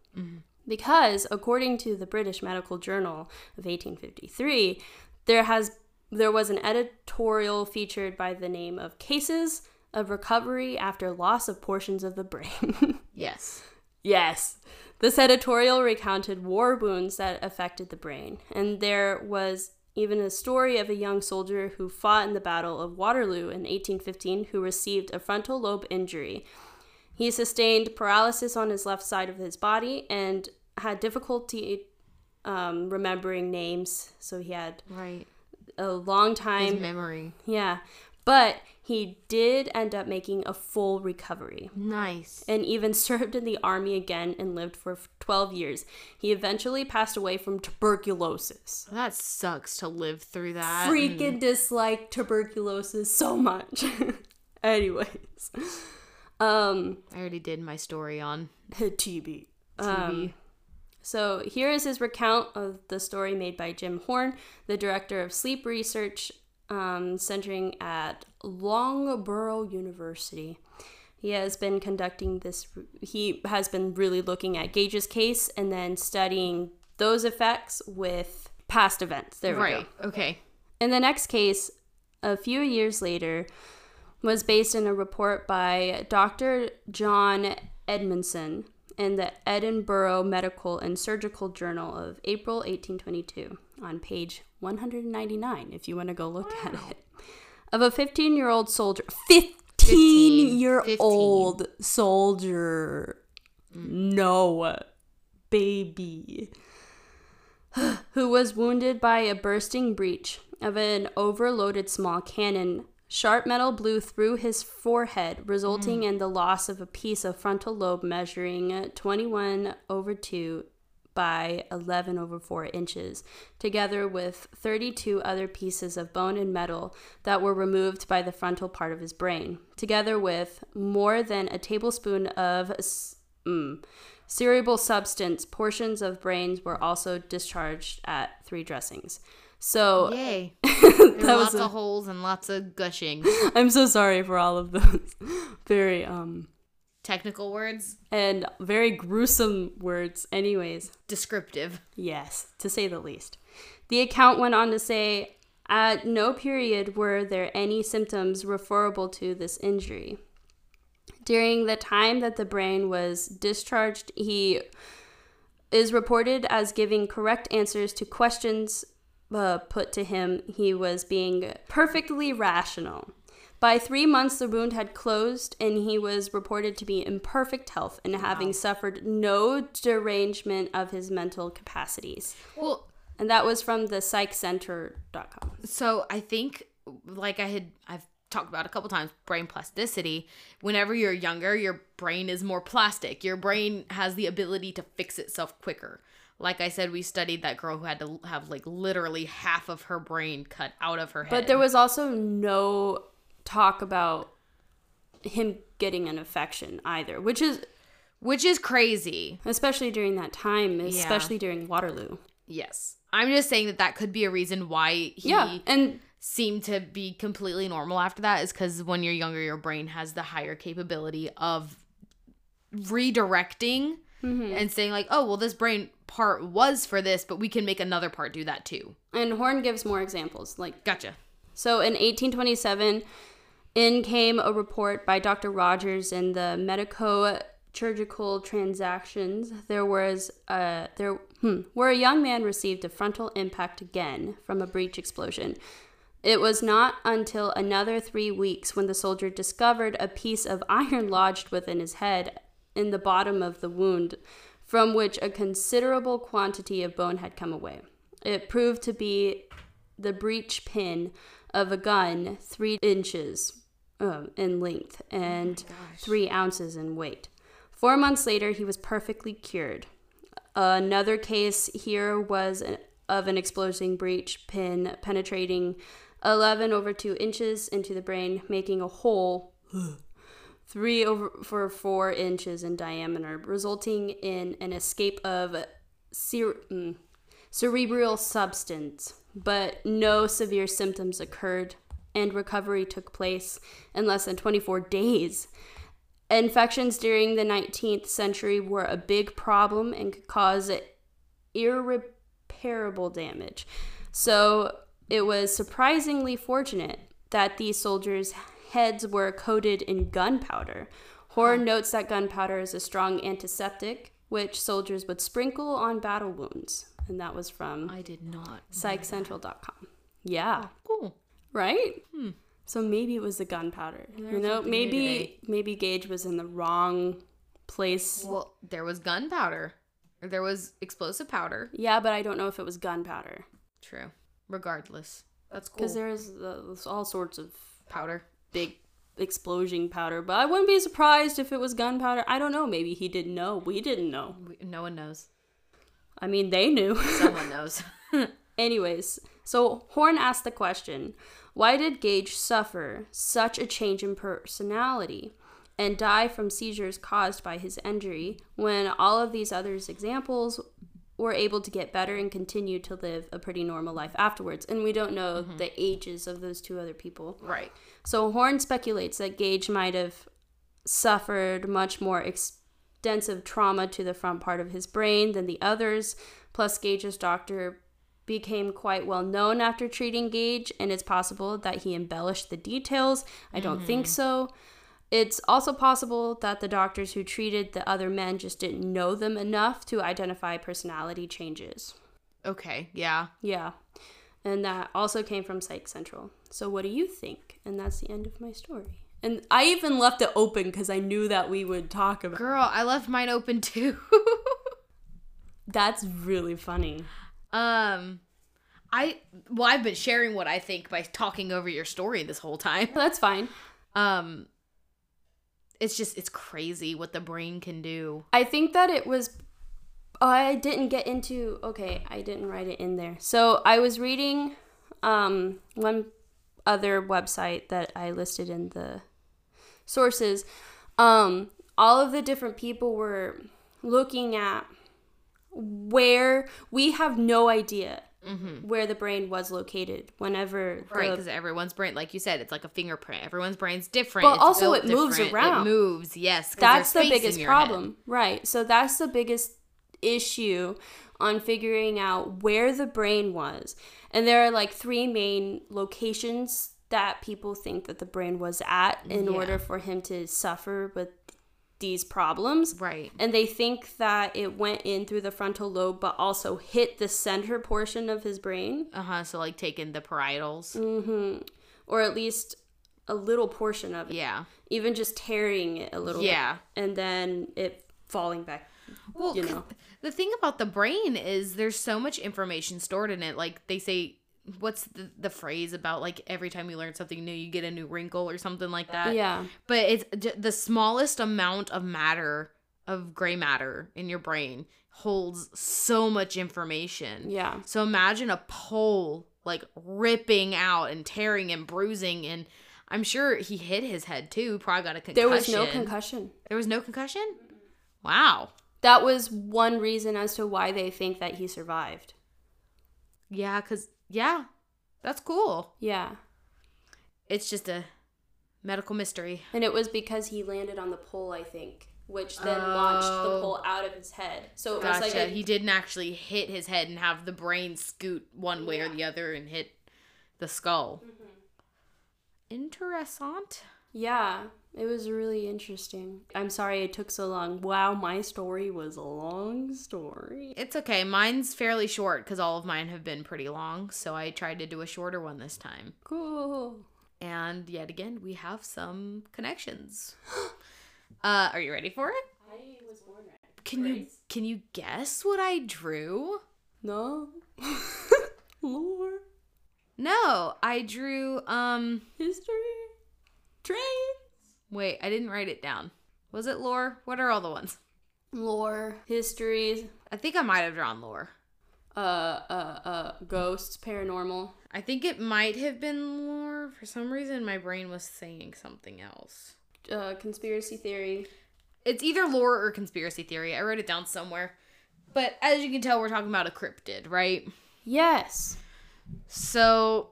Because, according to the British Medical Journal of 1853, there has there was an editorial featured by the name of Cases of Recovery After Loss of Portions of the Brain. Yes. Yes. This editorial recounted war wounds that affected the brain, and there was even a story of a young soldier who fought in the Battle of Waterloo in 1815 who received a frontal lobe injury. He sustained paralysis on his left side of his body and had difficulty um, remembering names, so he had Right. a long His time. memory. yeah. But he did end up making a full recovery Nice. and even served in the army again and lived for 12 years. He eventually passed away from tuberculosis. That sucks to live through that. Freaking dislike tuberculosis so much. Anyways, um, I already did my story on TB. TV. Um, so here is his recount of the story made by Jim Horne, the director of sleep research, um, centering at Longborough University. He has been conducting this. He has been really looking at Gage's case and then studying those effects with past events. There we right. go. Okay. In the next case, a few years later, was based in a report by Dr. John Edmondson in the Edinburgh Medical and Surgical Journal of April 1822 on page 199, if you want to go look at it, of a 15 year old soldier. 15 year old soldier. No, baby who was wounded by a bursting breech of an overloaded small cannon. Sharp metal blew through his forehead, resulting in the loss of a piece of frontal lobe measuring 21 over 2 by 11 over 4 inches, together with 32 other pieces of bone and metal that were removed by the frontal part of his brain, together with more than a tablespoon of s- mm, cerebral substance. Portions of brains were also discharged at three dressings. So Yay. There were was lots a- of holes and lots of gushing. I'm so sorry for all of those very um Technical words, and very gruesome words. Anyways, descriptive. Yes, to say the least. The account went on to say at no period were there any symptoms referable to this injury. During the time that the brain was discharged, he is reported as giving correct answers to questions uh, put to him. He was being perfectly rational. By three months, the wound had closed, and he was reported to be in perfect health and having suffered no derangement of his mental capacities. Well, And that was from the psychcenter.com. so I think, like I had, I've talked about a couple times, brain plasticity. Whenever you're younger, your brain is more plastic. Your brain has the ability to fix itself quicker. Like I said, we studied that girl who had to have like literally half of her brain cut out of her head. But there was also no talk about him getting an infection either, which is which is crazy. especially during that time, especially during Waterloo. Yes. I'm just saying that that could be a reason why he Yeah, and seemed to be completely normal after that is because when you're younger, your brain has the higher capability of redirecting Mm-hmm. and saying, like, oh, well, this brain part was for this, but we can make another part do that too. and Horne gives more examples. Like Gotcha. so, in 1827, in came a report by Dr. Rogers in the Medico-Chirurgical Transactions. There was uh there hmm, where a young man received a frontal impact again from a breech explosion. It was not until another three weeks when the soldier discovered a piece of iron lodged within his head in the bottom of the wound, from which a considerable quantity of bone had come away. It proved to be the breech pin of a gun, three inches um, in length and three ounces in weight. Four months later, he was perfectly cured. Another case here was an- of an exploding breech pin penetrating 11 over 2 inches into the brain, making a hole 3 over for 4 inches in diameter, resulting in an escape of cer- mm, cerebral substance. But no severe symptoms occurred, and recovery took place in less than 24 days. Infections during the 19th century were a big problem and could cause irreparable damage. So it was surprisingly fortunate that these soldiers' heads were coated in gunpowder. Horne notes that gunpowder is a strong antiseptic, which soldiers would sprinkle on battle wounds. And that was from I did not. psychcentral.com. Yeah. Cool. Right? So maybe it was the gunpowder. You know, maybe maybe Gage was in the wrong place. Well, there was gunpowder. There was explosive powder. Yeah, but I don't know if it was gunpowder True. Regardless. That's cool. because there's uh, all sorts of powder. Big explosion powder. But I wouldn't be surprised if it was gunpowder. I don't know. Maybe he didn't know. We didn't know. We, no one knows. I mean, they knew. Someone knows. Anyways, so Horne asked the question why did Gage suffer such a change in personality and die from seizures caused by his injury when all of these other examples were able to get better and continue to live a pretty normal life afterwards? And we don't know mm-hmm. the ages of those two other people. right. So Horne speculates that Gage might have suffered much more extensive trauma to the front part of his brain than the others. Plus, Gage's doctor became quite well known after treating Gage, and it's possible that he embellished the details. I don't think mm-hmm. so. It's also possible that the doctors who treated the other men just didn't know them enough to identify personality changes. Okay. Yeah. Yeah. And that also came from Psych Central. So what do you think? And that's the end of my story. And I even left it open because I knew that we would talk about Girl, I left mine open too. That's really funny. um I well, I've been sharing what I think by talking over your story this whole time. That's fine. Um it's just it's crazy what the brain can do. I think that it was I didn't get into okay, I didn't write it in there. So I was reading um one other website that I listed in the sources. Um all of the different people were looking at where we have no idea where the brain was located whenever Right, because everyone's brain, like you said, it's like a fingerprint. Everyone's brain's different. But It's also it moves around. It moves, yes that's the there's space in biggest your head. problem right so that's the biggest issue on figuring out where the brain was and there are like three main locations that people think that the brain was at in Yeah. order for him to suffer with these problems Right. and they think that it went in through the frontal lobe but also hit the center portion of his brain Uh huh. So like taking the parietals. Mm. or at least a little portion of it Yeah. even just tearing it a little Yeah. bit and then it falling back Well, you know. The thing about the brain is there's so much information stored in it. Like they say, what's the, the phrase about like every time you learn something new, you get a new wrinkle or something like that. Yeah. But it's j- the smallest amount of matter of gray matter in your brain holds so much information. Yeah. So imagine a pole like ripping out and tearing and bruising and I'm sure he hit his head too. Probably got a concussion. There was no concussion. There was no concussion. Wow. That was one reason as to why they think that he survived. Yeah, cause yeah, that's cool. Yeah. It's just a medical mystery. And it was because he landed on the pole, I think, which then launched the Oh. pole out of his head. So it Gotcha. was like a, he didn't actually hit his head and have the brain scoot one way or the other and hit the skull. Mm-hmm. Interessant. yeah, it was really interesting. I'm sorry it took so long. Wow, my story was a long story. It's okay. Mine's fairly short because all of mine have been pretty long. So I tried to do a shorter one this time. Cool. And yet again, we have some connections. uh, are you ready for it? I was born ready. Can you can you guess what I drew? No. Lore. No, I drew um History. Trains. Wait, I didn't write it down. Was it lore? What are all the ones? Lore. histories. I think I might have drawn lore. uh, uh, uh, ghosts, paranormal. I think it might have been lore. For some reason, my brain was saying something else. Uh, conspiracy theory. It's either lore or conspiracy theory. I wrote it down somewhere. But as you can tell, we're talking about a cryptid, right? Yes. So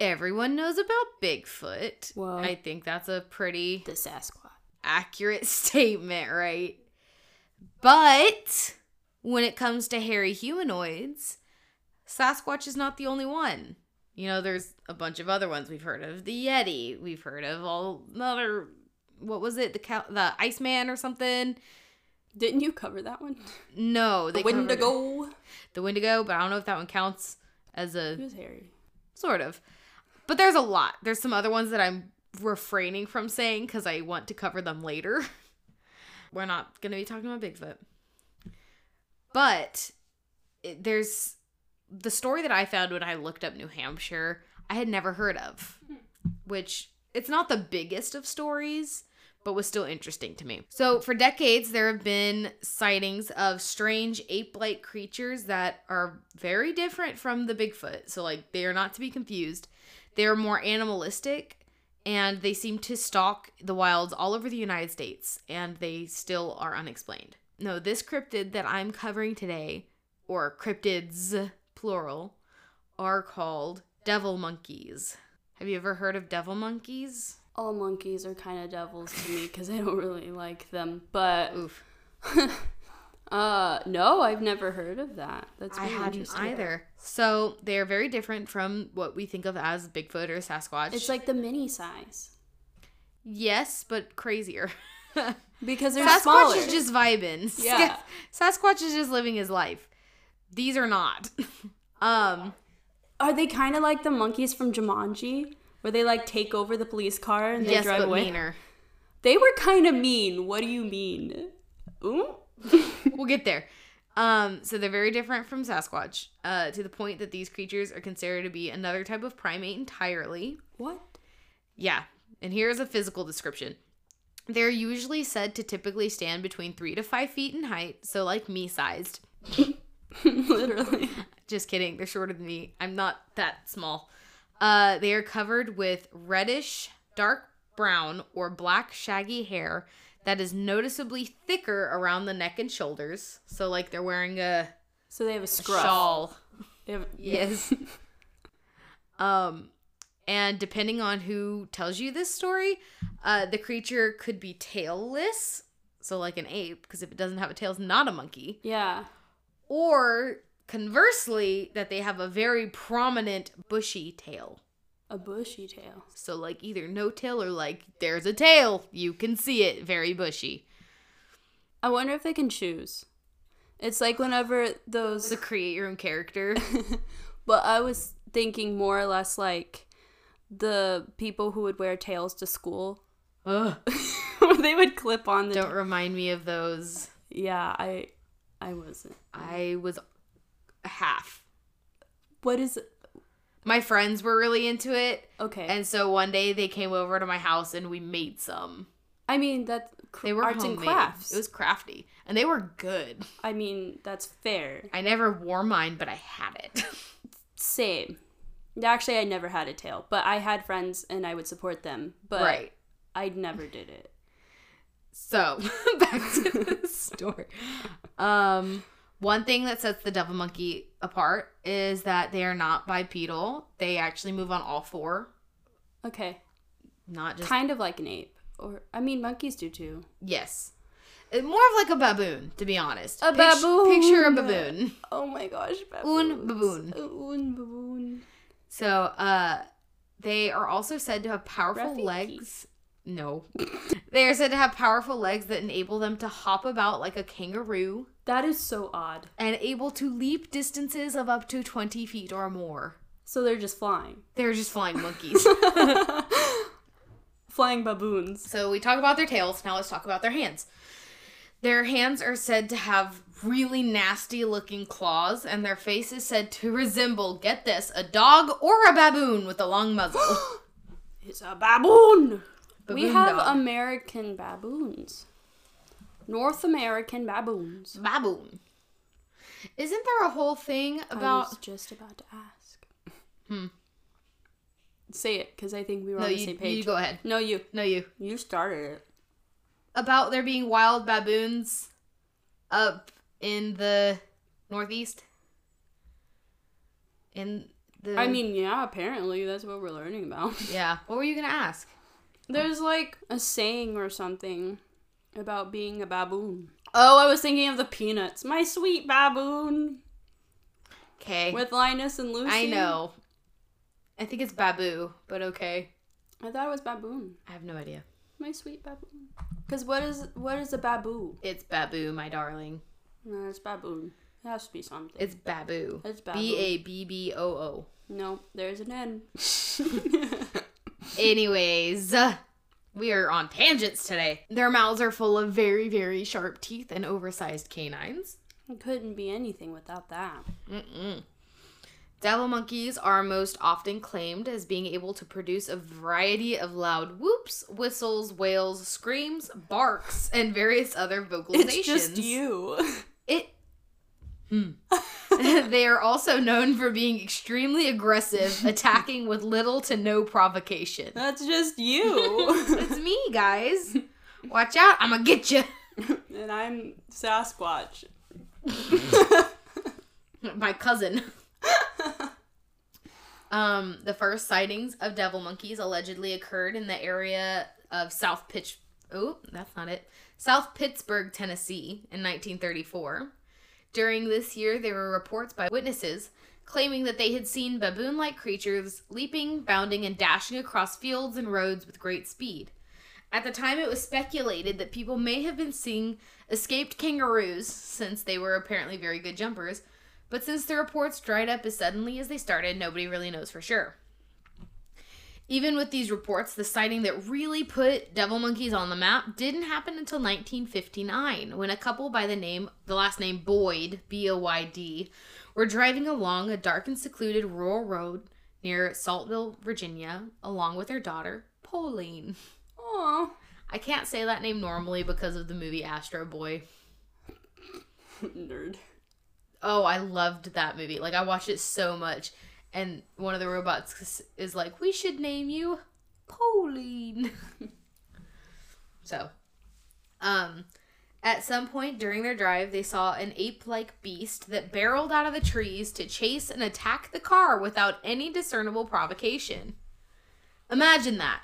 everyone knows about Bigfoot. Well- I think that's a pretty The Sasquatch. accurate statement, right? But when it comes to hairy humanoids, Sasquatch is not the only one. You know, there's a bunch of other ones. We've heard of the Yeti. We've heard of all other. What was it? The cow, the Iceman or something? Didn't you cover that one? No, covered- Wendigo. The Wendigo, but I don't know if that one counts as a It was hairy. sort of. But there's a lot. There's some other ones that I'm refraining from saying because I want to cover them later. We're not going to be talking about Bigfoot. But it, there's the story that I found when I looked up New Hampshire, I had never heard of, which it's not the biggest of stories, but was still interesting to me. So, for decades, there have been sightings of strange ape like creatures that are very different from the Bigfoot. So, like, they are not to be confused. They are more animalistic and they seem to stalk the wilds all over the United States and they still are unexplained. No, this cryptid that I'm covering today, or cryptids plural, are called devil monkeys. Have you ever heard of devil monkeys? All monkeys are kind of devils to me because I don't really like them. But Oof. uh, no, I've never heard of that. That's I really hadn't interesting. either. So they're very different from what we think of as Bigfoot or Sasquatch. It's like the mini size yes, but crazier. because they're Sasquatch smaller. is just vibing. Yeah. Sasquatch is just living his life. These are not. um, Are they kind of like the monkeys from Jumanji, where they like take over the police car and they yes, drive but away? meaner. They were kind of mean. What do you mean? Ooh. we'll get there. Um, so they're very different from Sasquatch, uh, to the point that these creatures are considered to be another type of primate entirely. What? Yeah, and here's a physical description. They're usually said to typically stand between three to five feet in height, so like me sized. Literally. Just kidding, they're shorter than me. I'm not that small. Uh, they are covered with reddish, dark brown, or black shaggy hair that is noticeably thicker around the neck and shoulders. So, like they're wearing a So they have a scruff. shawl. Have- Yes. um, and depending on who tells you this story, uh, the creature could be tailless, so like an ape, because if it doesn't have a tail, it's not a monkey. Yeah. Or conversely, that they have a very prominent bushy tail. A bushy tail. So like either no tail or like there's a tail, you can see it, very bushy. I wonder if they can choose. It's like whenever those. So create your own character. But I was thinking more or less like the people who would wear tails to school. Ugh, they would clip on the. don't remind me of those. yeah, I. I wasn't. I was half. What is it? My friends were really into it Okay. and so one day they came over to my house and we made some I mean, that's cr- they were arts and homemade. crafts. it was crafty and they were good I mean, that's fair. i never wore mine but i had it Same. Actually, I never had a tail, but I had friends and I would support them. But right I never did it. so back to the story um one thing that sets the devil monkey apart is that they are not bipedal they actually move on all four Okay. not just Kind of like an ape. Or, I mean, monkeys do too. yes Uh, more of like a baboon to be honest A Pict- baboon. picture a baboon Oh my gosh. Un baboon. Un baboon. So, uh, they are also said to have powerful legs. No. they are said to have powerful legs that enable them to hop about like a kangaroo That is so odd. and able to leap distances of up to 20 feet or more. So they're just flying. They're just flying monkeys. Flying baboons. so, we talk about their tails. Now, let's talk about their hands. Their hands are said to have really nasty looking claws, and their face is said to resemble, get this, a dog or a baboon with a long muzzle. It's a baboon. We have dog. American baboons. North American baboons. baboon. Isn't there a whole thing about? I was just about to ask. Hmm. Say it, because I think we were No, on the you, same page. you go ahead. No, you. No, you. You started it. About there being wild baboons up in the northeast? In the I mean, yeah, apparently that's what we're learning about. Yeah. What were you gonna ask? There's like a saying or something about being a baboon. Oh, I was thinking of the peanuts. My sweet baboon Okay. with Linus and Lucy. I know. I think it's Babu, but okay. I thought it was baboon. I have no idea. My sweet baboon. Cause what is what is a baboo? It's Babu, my darling. No, it's baboon. It has to be something. It's Babu. It's baboon. B A B B O O. no, there's an N. Anyways, we are on tangents today. Their mouths are full of very, very sharp teeth and oversized canines. It couldn't be anything without that. Mm-mm. Devil monkeys are most often claimed as being able to produce a variety of loud whoops, whistles, wails, screams, barks, and various other vocalizations. It's just you. It. Hmm. they are also known for being extremely aggressive, attacking with little to no provocation. That's just you. it's me, guys. Watch out, I'm gonna get you. and I'm Sasquatch. My cousin. um, the first sightings of devil monkeys allegedly occurred in the area of South Pitch. Oh, that's not it. South Pittsburg, Tennessee, in 1934. During this year, there were reports by witnesses claiming that they had seen baboon like creatures leaping, bounding, and dashing across fields and roads with great speed. At the time, it was speculated that people may have been seeing escaped kangaroos, since they were apparently very good jumpers, but since the reports dried up as suddenly as they started, nobody really knows for sure. Even with these reports, the sighting that really put devil monkeys on the map didn't happen until 1959, when a couple by the name, the last name Boyd, B O Y D, were driving along a dark and secluded rural road near Saltville, Virginia, along with their daughter, Pauline. Aw. I can't say that name normally because of the movie Astro Boy. Nerd. Oh, I loved that movie. Like I watched it so much. And one of the robots is like, "We should name you Pauline." so, um at some point during their drive, they saw an ape-like beast that barreled out of the trees to chase and attack the car without any discernible provocation. Imagine that.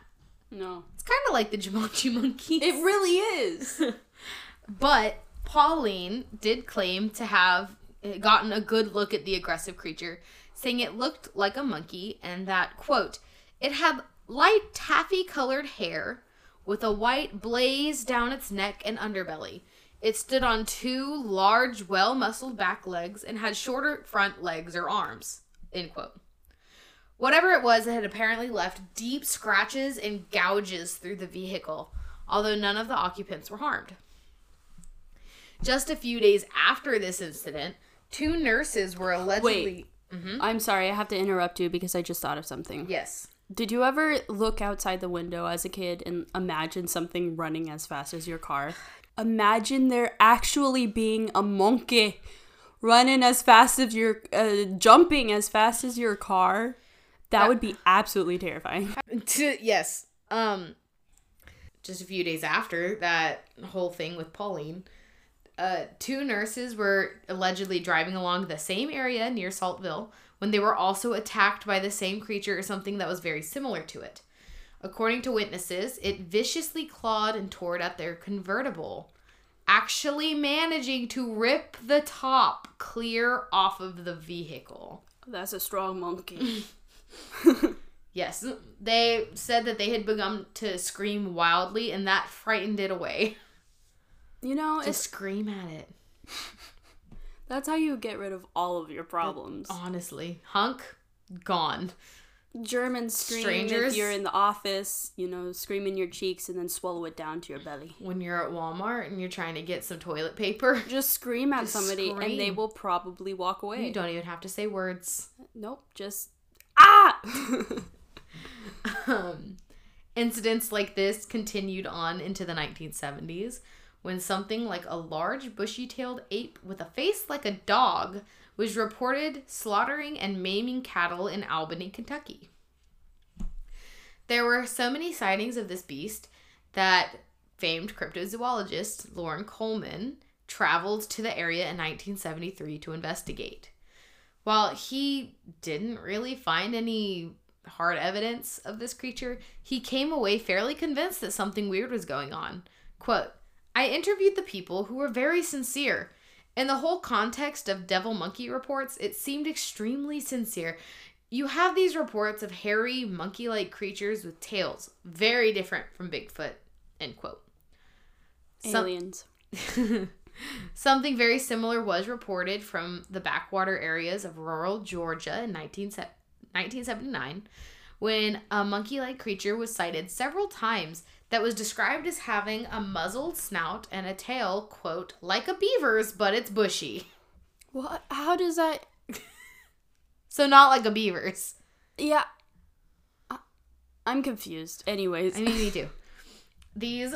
No. It's kind of like the Jumanji Monkey. It really is. But Pauline did claim to have gotten a good look at the aggressive creature, saying it looked like a monkey and that, quote, it had light taffy colored hair with a white blaze down its neck and underbelly. It stood on two large, well muscled back legs and had shorter front legs or arms, end quote. Whatever it was, it had apparently left deep scratches and gouges through the vehicle, although none of the occupants were harmed. Just a few days after this incident, two nurses were allegedly. I'm sorry, I have to interrupt you because I just thought of something. Yes. Did you ever look outside the window as a kid and imagine something running as fast as your car? Imagine there actually being a monkey running as fast as your uh, jumping as fast as your car. That would be absolutely terrifying. yes. Um just a few days after that whole thing with Pauline, uh two nurses were allegedly driving along the same area near Saltville when they were also attacked by the same creature or something that was very similar to it. According to witnesses, it viciously clawed and tore at their convertible, actually managing to rip the top clear off of the vehicle. That's a strong monkey. Yes, they said that they had begun to scream wildly, and that frightened it away. You know, To it's, scream at it. that's how you get rid of all of your problems. Honestly, hunk gone. German scream Strangers? if you're in the office, you know, scream in your cheeks and then swallow it down to your belly. When you're at Walmart and you're trying to get some toilet paper, Just scream at Just somebody and they will probably walk away. you don't even have to say words. Nope, just ah. Um, incidents like this continued on into the 1970s when something like a large bushy tailed ape with a face like a dog was reported slaughtering and maiming cattle in Albany, Kentucky. There were so many sightings of this beast that famed cryptozoologist Loren Coleman traveled to the area in 1973 to investigate. While he didn't really find any hard evidence of this creature, he came away fairly convinced that something weird was going on. Quote, I interviewed the people who were very sincere. In the whole context of devil monkey reports, it seemed extremely sincere. You have these reports of hairy, monkey like creatures with tails, very different from Bigfoot. End quote. Some- Aliens. Something very similar was reported from the backwater areas of rural Georgia in 19, 1979 when a monkey like creature was sighted several times that was described as having a muzzled snout and a tail, quote, like a beaver's, but it's bushy. What? How does that? So, not like a beaver's. Yeah. I- I'm confused. Anyways. I mean, me too. These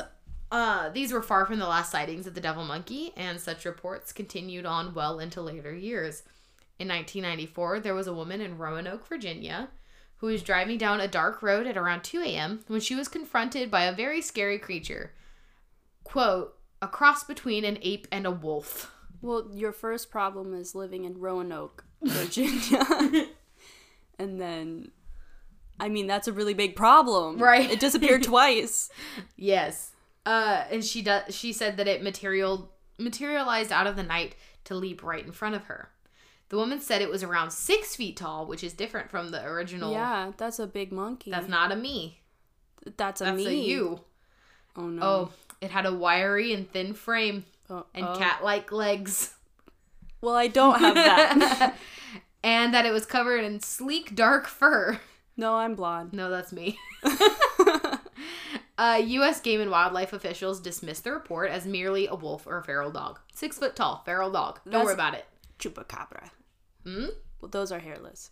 uh, these were far from the last sightings of the devil monkey, and such reports continued on well into later years. In 1994, there was a woman in Roanoke, Virginia, who was driving down a dark road at around 2 a.m. when she was confronted by a very scary creature. Quote, a cross between an ape and a wolf. Well, your first problem is living in Roanoke, Virginia. and then I mean, that's a really big problem. Right. It disappeared twice. Yes. Uh, and she does. She said that it material materialized out of the night to leap right in front of her. The woman said it was around six feet tall, which is different from the original. Yeah, that's a big monkey. That's not a me. That's a That's me. a you. Oh no. Oh, it had a wiry and thin frame Oh, and cat-like legs, Well, I don't have that. and that it was covered in sleek dark fur. no, I'm blonde. No, that's me. Uh, U.S. Game and Wildlife officials dismissed the report as merely a wolf or a feral dog. Six foot tall, feral dog. Don't worry about it. Chupacabra. Hmm? Well, those are hairless.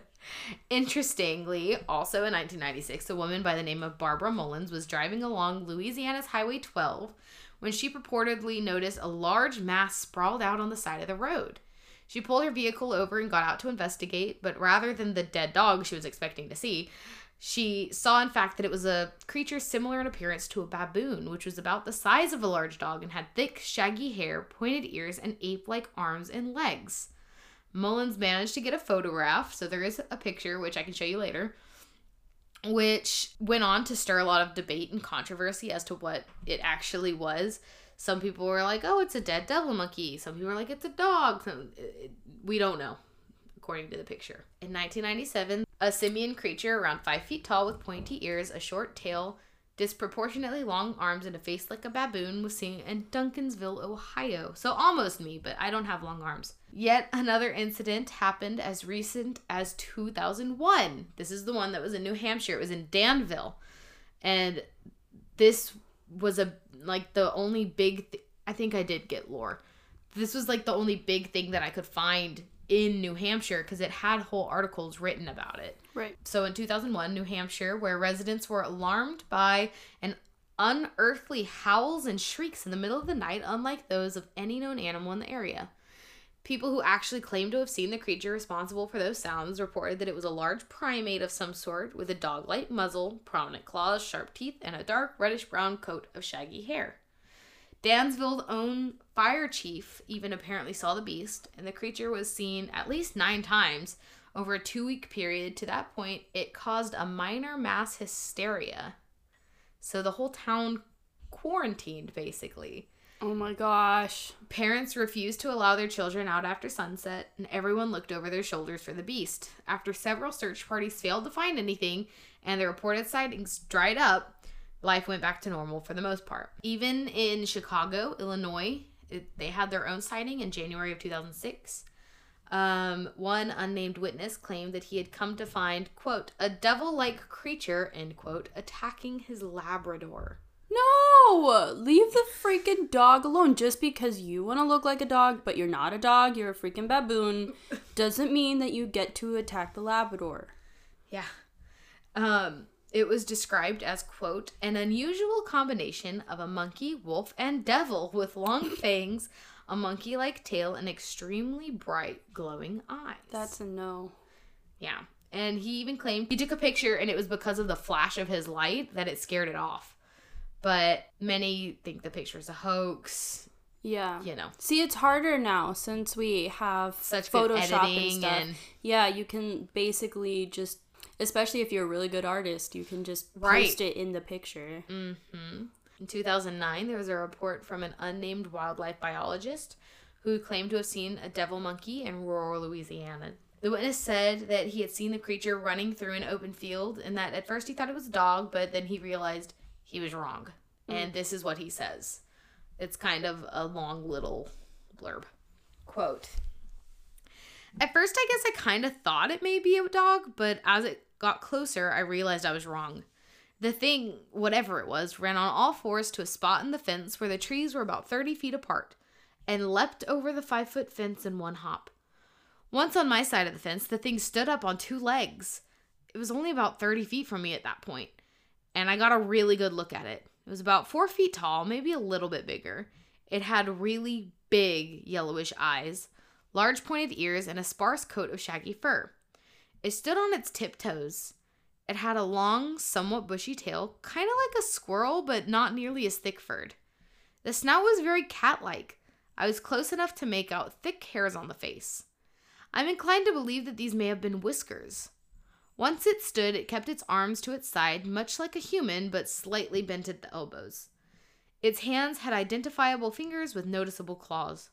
Interestingly, also in 1996, a woman by the name of Barbara Mullins was driving along Louisiana's Highway 12 when she purportedly noticed a large mass sprawled out on the side of the road. She pulled her vehicle over and got out to investigate, but rather than the dead dog she was expecting to see, she saw in fact that it was a creature similar in appearance to a baboon, which was about the size of a large dog and had thick, shaggy hair, pointed ears, and ape like arms and legs. Mullins managed to get a photograph, so there is a picture which I can show you later, which went on to stir a lot of debate and controversy as to what it actually was. Some people were like, "Oh, it's a dead devil monkey." Some people were like, "It's a dog." Some, it- uh, we don't know, according to the picture. In 1997, a simian creature around five feet tall with pointy ears, a short tail, disproportionately long arms, and a face like a baboon was seen in Duncansville, Ohio. So almost me, but I don't have long arms. Yet another incident happened as recent as 2001. This is the one that was in New Hampshire. It was in Danville. And this was a like the only big th- I think I did get lore. This was like the only big thing that I could find in New Hampshire because it had whole articles written about it. Right. So in 2001, New Hampshire, where residents were alarmed by an unearthly howls and shrieks in the middle of the night, unlike those of any known animal in the area. People who actually claimed to have seen the creature responsible for those sounds reported that it was a large primate of some sort with a dog like muzzle, prominent claws, sharp teeth, and a dark reddish brown coat of shaggy hair. Danville's own fire chief even apparently saw the beast, and the creature was seen at least nine times over a two week period. To that point, it caused a minor mass hysteria. So the whole town quarantined, basically. Oh my gosh. Parents refused to allow their children out after sunset, and everyone looked over their shoulders for the beast. After several search parties failed to find anything, and the reported sightings dried up, life went back to normal for the most part. Even in Chicago, Illinois, it, they had their own sighting in January of 2006. Um, one unnamed witness claimed that he had come to find, quote, a devil like creature, end quote, attacking his Labrador. No! Leave the freaking dog alone. Just because you want to look like a dog, but you're not a dog, you're a freaking baboon, doesn't mean that you get to attack the Labrador. Yeah. Um, It was described as, quote, an unusual combination of a monkey, wolf, and devil with long fangs, a monkey like tail, and extremely bright, glowing eyes. That's a no. Yeah. And he even claimed he took a picture and it was because of the flash of his light that it scared it off. But many think the picture is a hoax, Yeah. you know. See, it's harder now since we have Such good Photoshop and editing stuff. and- Yeah, you can basically just, especially if you're a really good artist, you can just post it in the picture. Mm-hmm. In 2009, there was a report from an unnamed wildlife biologist who claimed to have seen a devil monkey in rural Louisiana. The witness said that he had seen the creature running through an open field and that at first he thought it was a dog, but then he realized he was wrong. Mm. And this is what he says. It's kind of a long little blurb. Quote At first, I guess I kind of thought it may be a dog, but as it got closer, I realized I was wrong. The thing, whatever it was, ran on all fours to a spot in the fence where the trees were about 30 feet apart and leapt over the five foot fence in one hop. Once on my side of the fence, the thing stood up on two legs. It was only about 30 feet from me at that point, and I got a really good look at it. It was about four feet tall, maybe a little bit bigger. It had really big yellowish eyes, large pointed ears, and a sparse coat of shaggy fur. It stood on its tiptoes. It had a long, somewhat bushy tail, kind of like a squirrel, but not nearly as thick furred. The snout was very cat like. I was close enough to make out thick hairs on the face. I'm inclined to believe that these may have been whiskers. Once it stood, it kept its arms to its side, much like a human, but slightly bent at the elbows. Its hands had identifiable fingers with noticeable claws.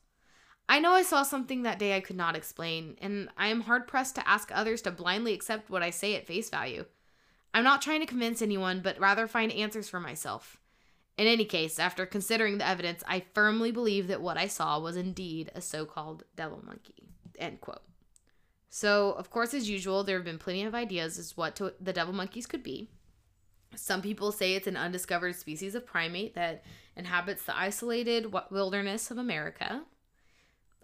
I know I saw something that day I could not explain, and I am hard pressed to ask others to blindly accept what I say at face value. I'm not trying to convince anyone, but rather find answers for myself. In any case, after considering the evidence, I firmly believe that what I saw was indeed a so called devil monkey. End quote. So, of course, as usual, there have been plenty of ideas as what to, the devil monkeys could be. Some people say it's an undiscovered species of primate that inhabits the isolated wilderness of America.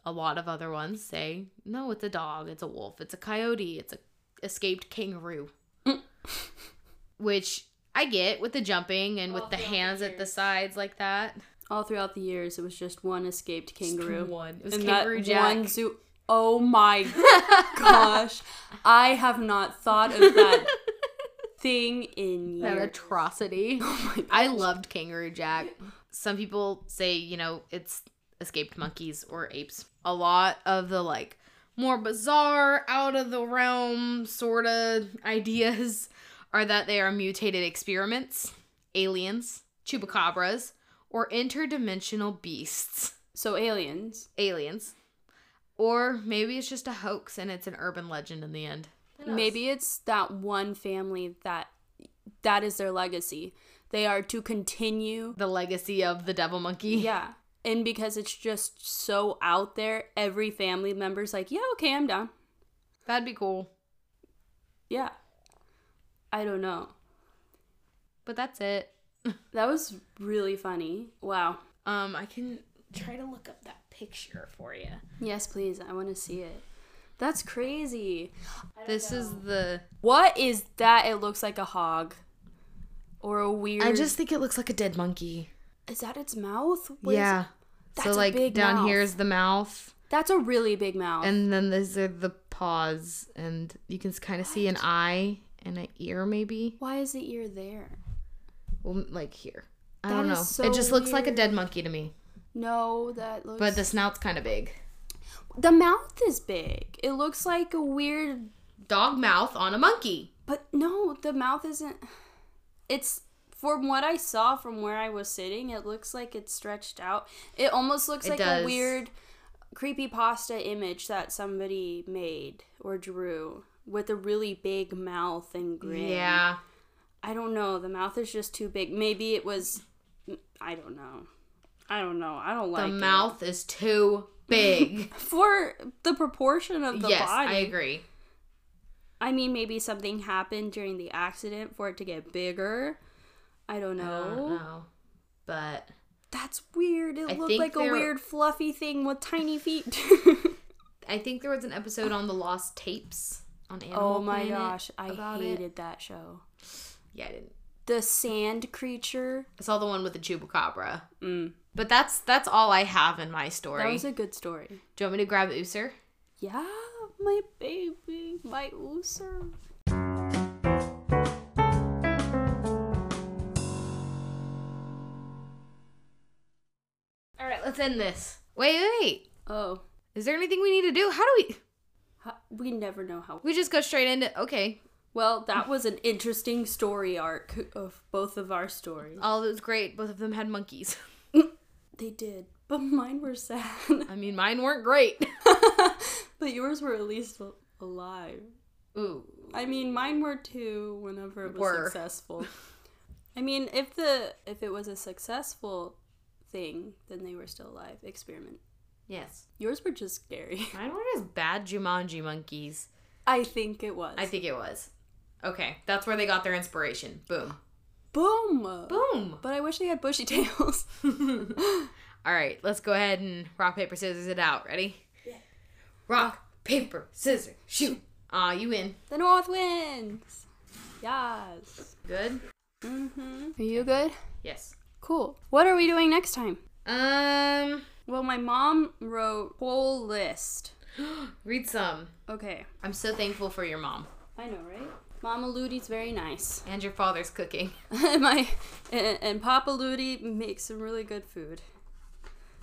A lot of other ones say, no, it's a dog, it's a wolf, it's a coyote, it's a escaped kangaroo. Which I get with the jumping and with the hands at the sides like that. All throughout the years, it was just one escaped kangaroo. One. It was And Kangaroo that Jack. one zoo. Oh my gosh. I have not thought of that thing in that years. atrocity. Oh I loved Kangaroo Jack. Some people say, you know, it's escaped monkeys or apes. A lot of the like more bizarre, out of the realm sort of ideas are that they are mutated experiments, aliens, chupacabras, or interdimensional beasts. So, aliens. Aliens. Or maybe it's just a hoax and it's an urban legend in the end. Maybe it's that one family that that is their legacy. They are to continue. The legacy of the devil monkey. Yeah. And because it's just so out there, every family member's like, yeah, okay, I'm down. That'd be cool. Yeah. I don't know. But that's it. That was really funny. Wow. Um, I can try to look up that picture for you. Yes, please. I want to see it. That's crazy. This is the. What is that? It looks like a hog. Or a weird. I just think it looks like a dead monkey. Is that its mouth? What is- yeah. That's so like down mouth. here is the mouth, That's a really big mouth. and then these are the paws, and you can kind of see an eye and an ear, maybe. Why is the ear there? Well, like here. I That don't know. so it just looks like a dead monkey to me, No, that looks. but the snout's kind of big. the mouth is big. It looks like a weird. Dog mouth on a monkey. But no, the mouth isn't. It's from what I saw from where I was sitting. It looks like it's stretched out. It almost looks It like does. a weird creepy pasta image that somebody made or drew with a really big mouth and grin. Yeah. I don't know. The mouth is just too big. Maybe it was. I don't know. I don't know. I don't like The mouth is too big. for the proportion of the yes, body. I agree. I mean, maybe something happened during the accident for it to get bigger. I don't know. I don't know. But That's weird. It I looked like a weird fluffy thing with tiny feet. I think there was an episode on the Lost Tapes on Animal oh my Planet gosh, I hated it. that show. Yeah, I didn't. The sand creature. I saw the one with the chupacabra. Mm. But that's that's all I have in my story. That was a good story. Do you want me to grab User? Yeah, my baby, my ooser. Right, let's this. Wait, wait. Oh, Is there anything we need to do? How do we? ho- we never know how. We just go straight into. Okay, Well, that was an interesting story arc of both of our stories. all was great. Both of them had monkeys. They did, but mine were sad. I mean, mine weren't great. but yours were at least alive. Ooh. I mean, mine were too whenever it was Were. successful. I mean, if the if it was a successful thing, then they were still alive. Experiment. Yes. Yours were just scary. Mine were just bad Jumanji monkeys. I think it was. I think it was. Okay, that's where they got their inspiration. Boom. Boom. Boom. But I wish they had bushy tails. All right, let's go ahead and rock, paper, scissors it out. Ready? Yeah. Rock, paper, scissors, shoot. Aw, you win. the North wins. Yes. Good? Mm-hmm. Are you good? Yes. Cool. What are we doing next time? Um, Well, my mom wrote whole list. read some. Okay. I'm so thankful for your mom I know, right? Mama Ludi's very nice. and your father's cooking. and my and, and Papa Ludi makes some really good food.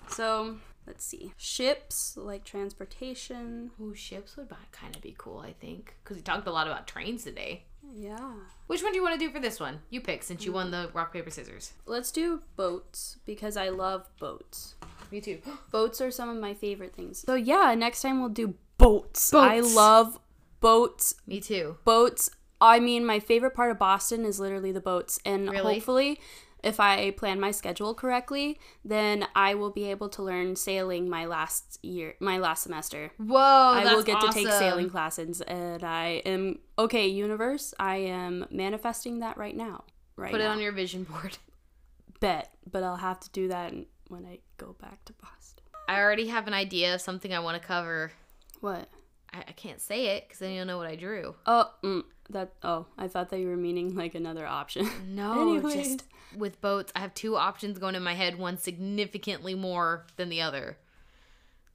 So let's see. Ships like transportation. Ooh, ships would kind of be cool, I think, because we talked a lot about trains today. Yeah. Which one do you want to do for this one? You pick since you won mm. the rock, paper, scissors. Let's do boats because I love boats. Me too. Boats are some of my favorite things. So yeah, next time we'll do boats. boats. I love boats. Me too. Boats. I mean, my favorite part of Boston is literally the boats, and Really? hopefully, if I plan my schedule correctly, then I will be able to learn sailing my last year, my last semester. Whoa, I will get to take sailing classes, and I am okay. Universe, I am manifesting that right now. Right Put it now. on your vision board. bet, but I'll have to do that when I go back to Boston. I already have an idea of something I want to cover. What? I, I can't say it because then you'll know what I drew. Oh, mm, that. Oh, I thought that you were meaning like another option. No, Anyways. just with boats, I have two options going in my head, one significantly more than the other.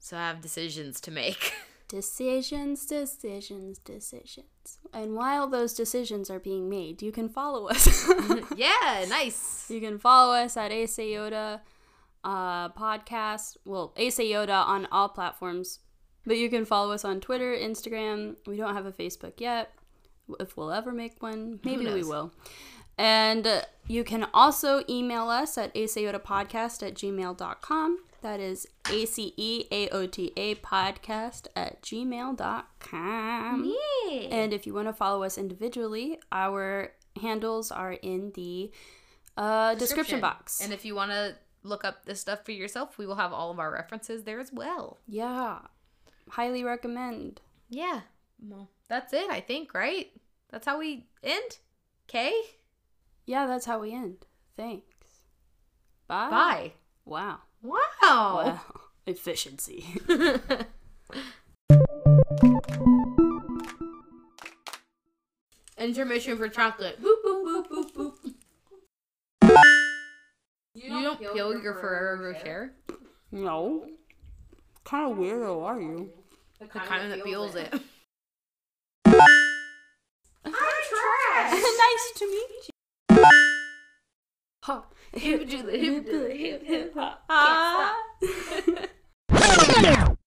So I have decisions to make. Decisions, decisions, decisions. And while those decisions are being made, you can follow us. yeah, nice. you can follow us at Ace Yoda uh, podcast. Well, Ace Yoda on all platforms. But you can follow us on Twitter, Instagram. We don't have a Facebook yet. If we'll ever make one, maybe we will. And uh, you can also email us at aceaotapodcast at gmail.com. That is A C E A O T A podcast at gmail.com. Yeah. And if you want to follow us individually, our handles are in the uh, description. box. And if you want to look up this stuff for yourself, we will have all of our references there as well. yeah, highly recommend. Yeah. Well, that's it, I think, right? That's how we end. Okay? Yeah, that's how we end. Thanks. Bye. Bye. Wow. Wow. Wow. Efficiency. Intermission for chocolate. Boop, boop, boop, boop, boop. You don't peel your Ferrero Rocher? no. Kind of weirdo are you? The kind that feels it. Hi Trash! Nice to meet you. Hop, hip, do the hip, do the hip, hip, hop. Ah. Can't stop.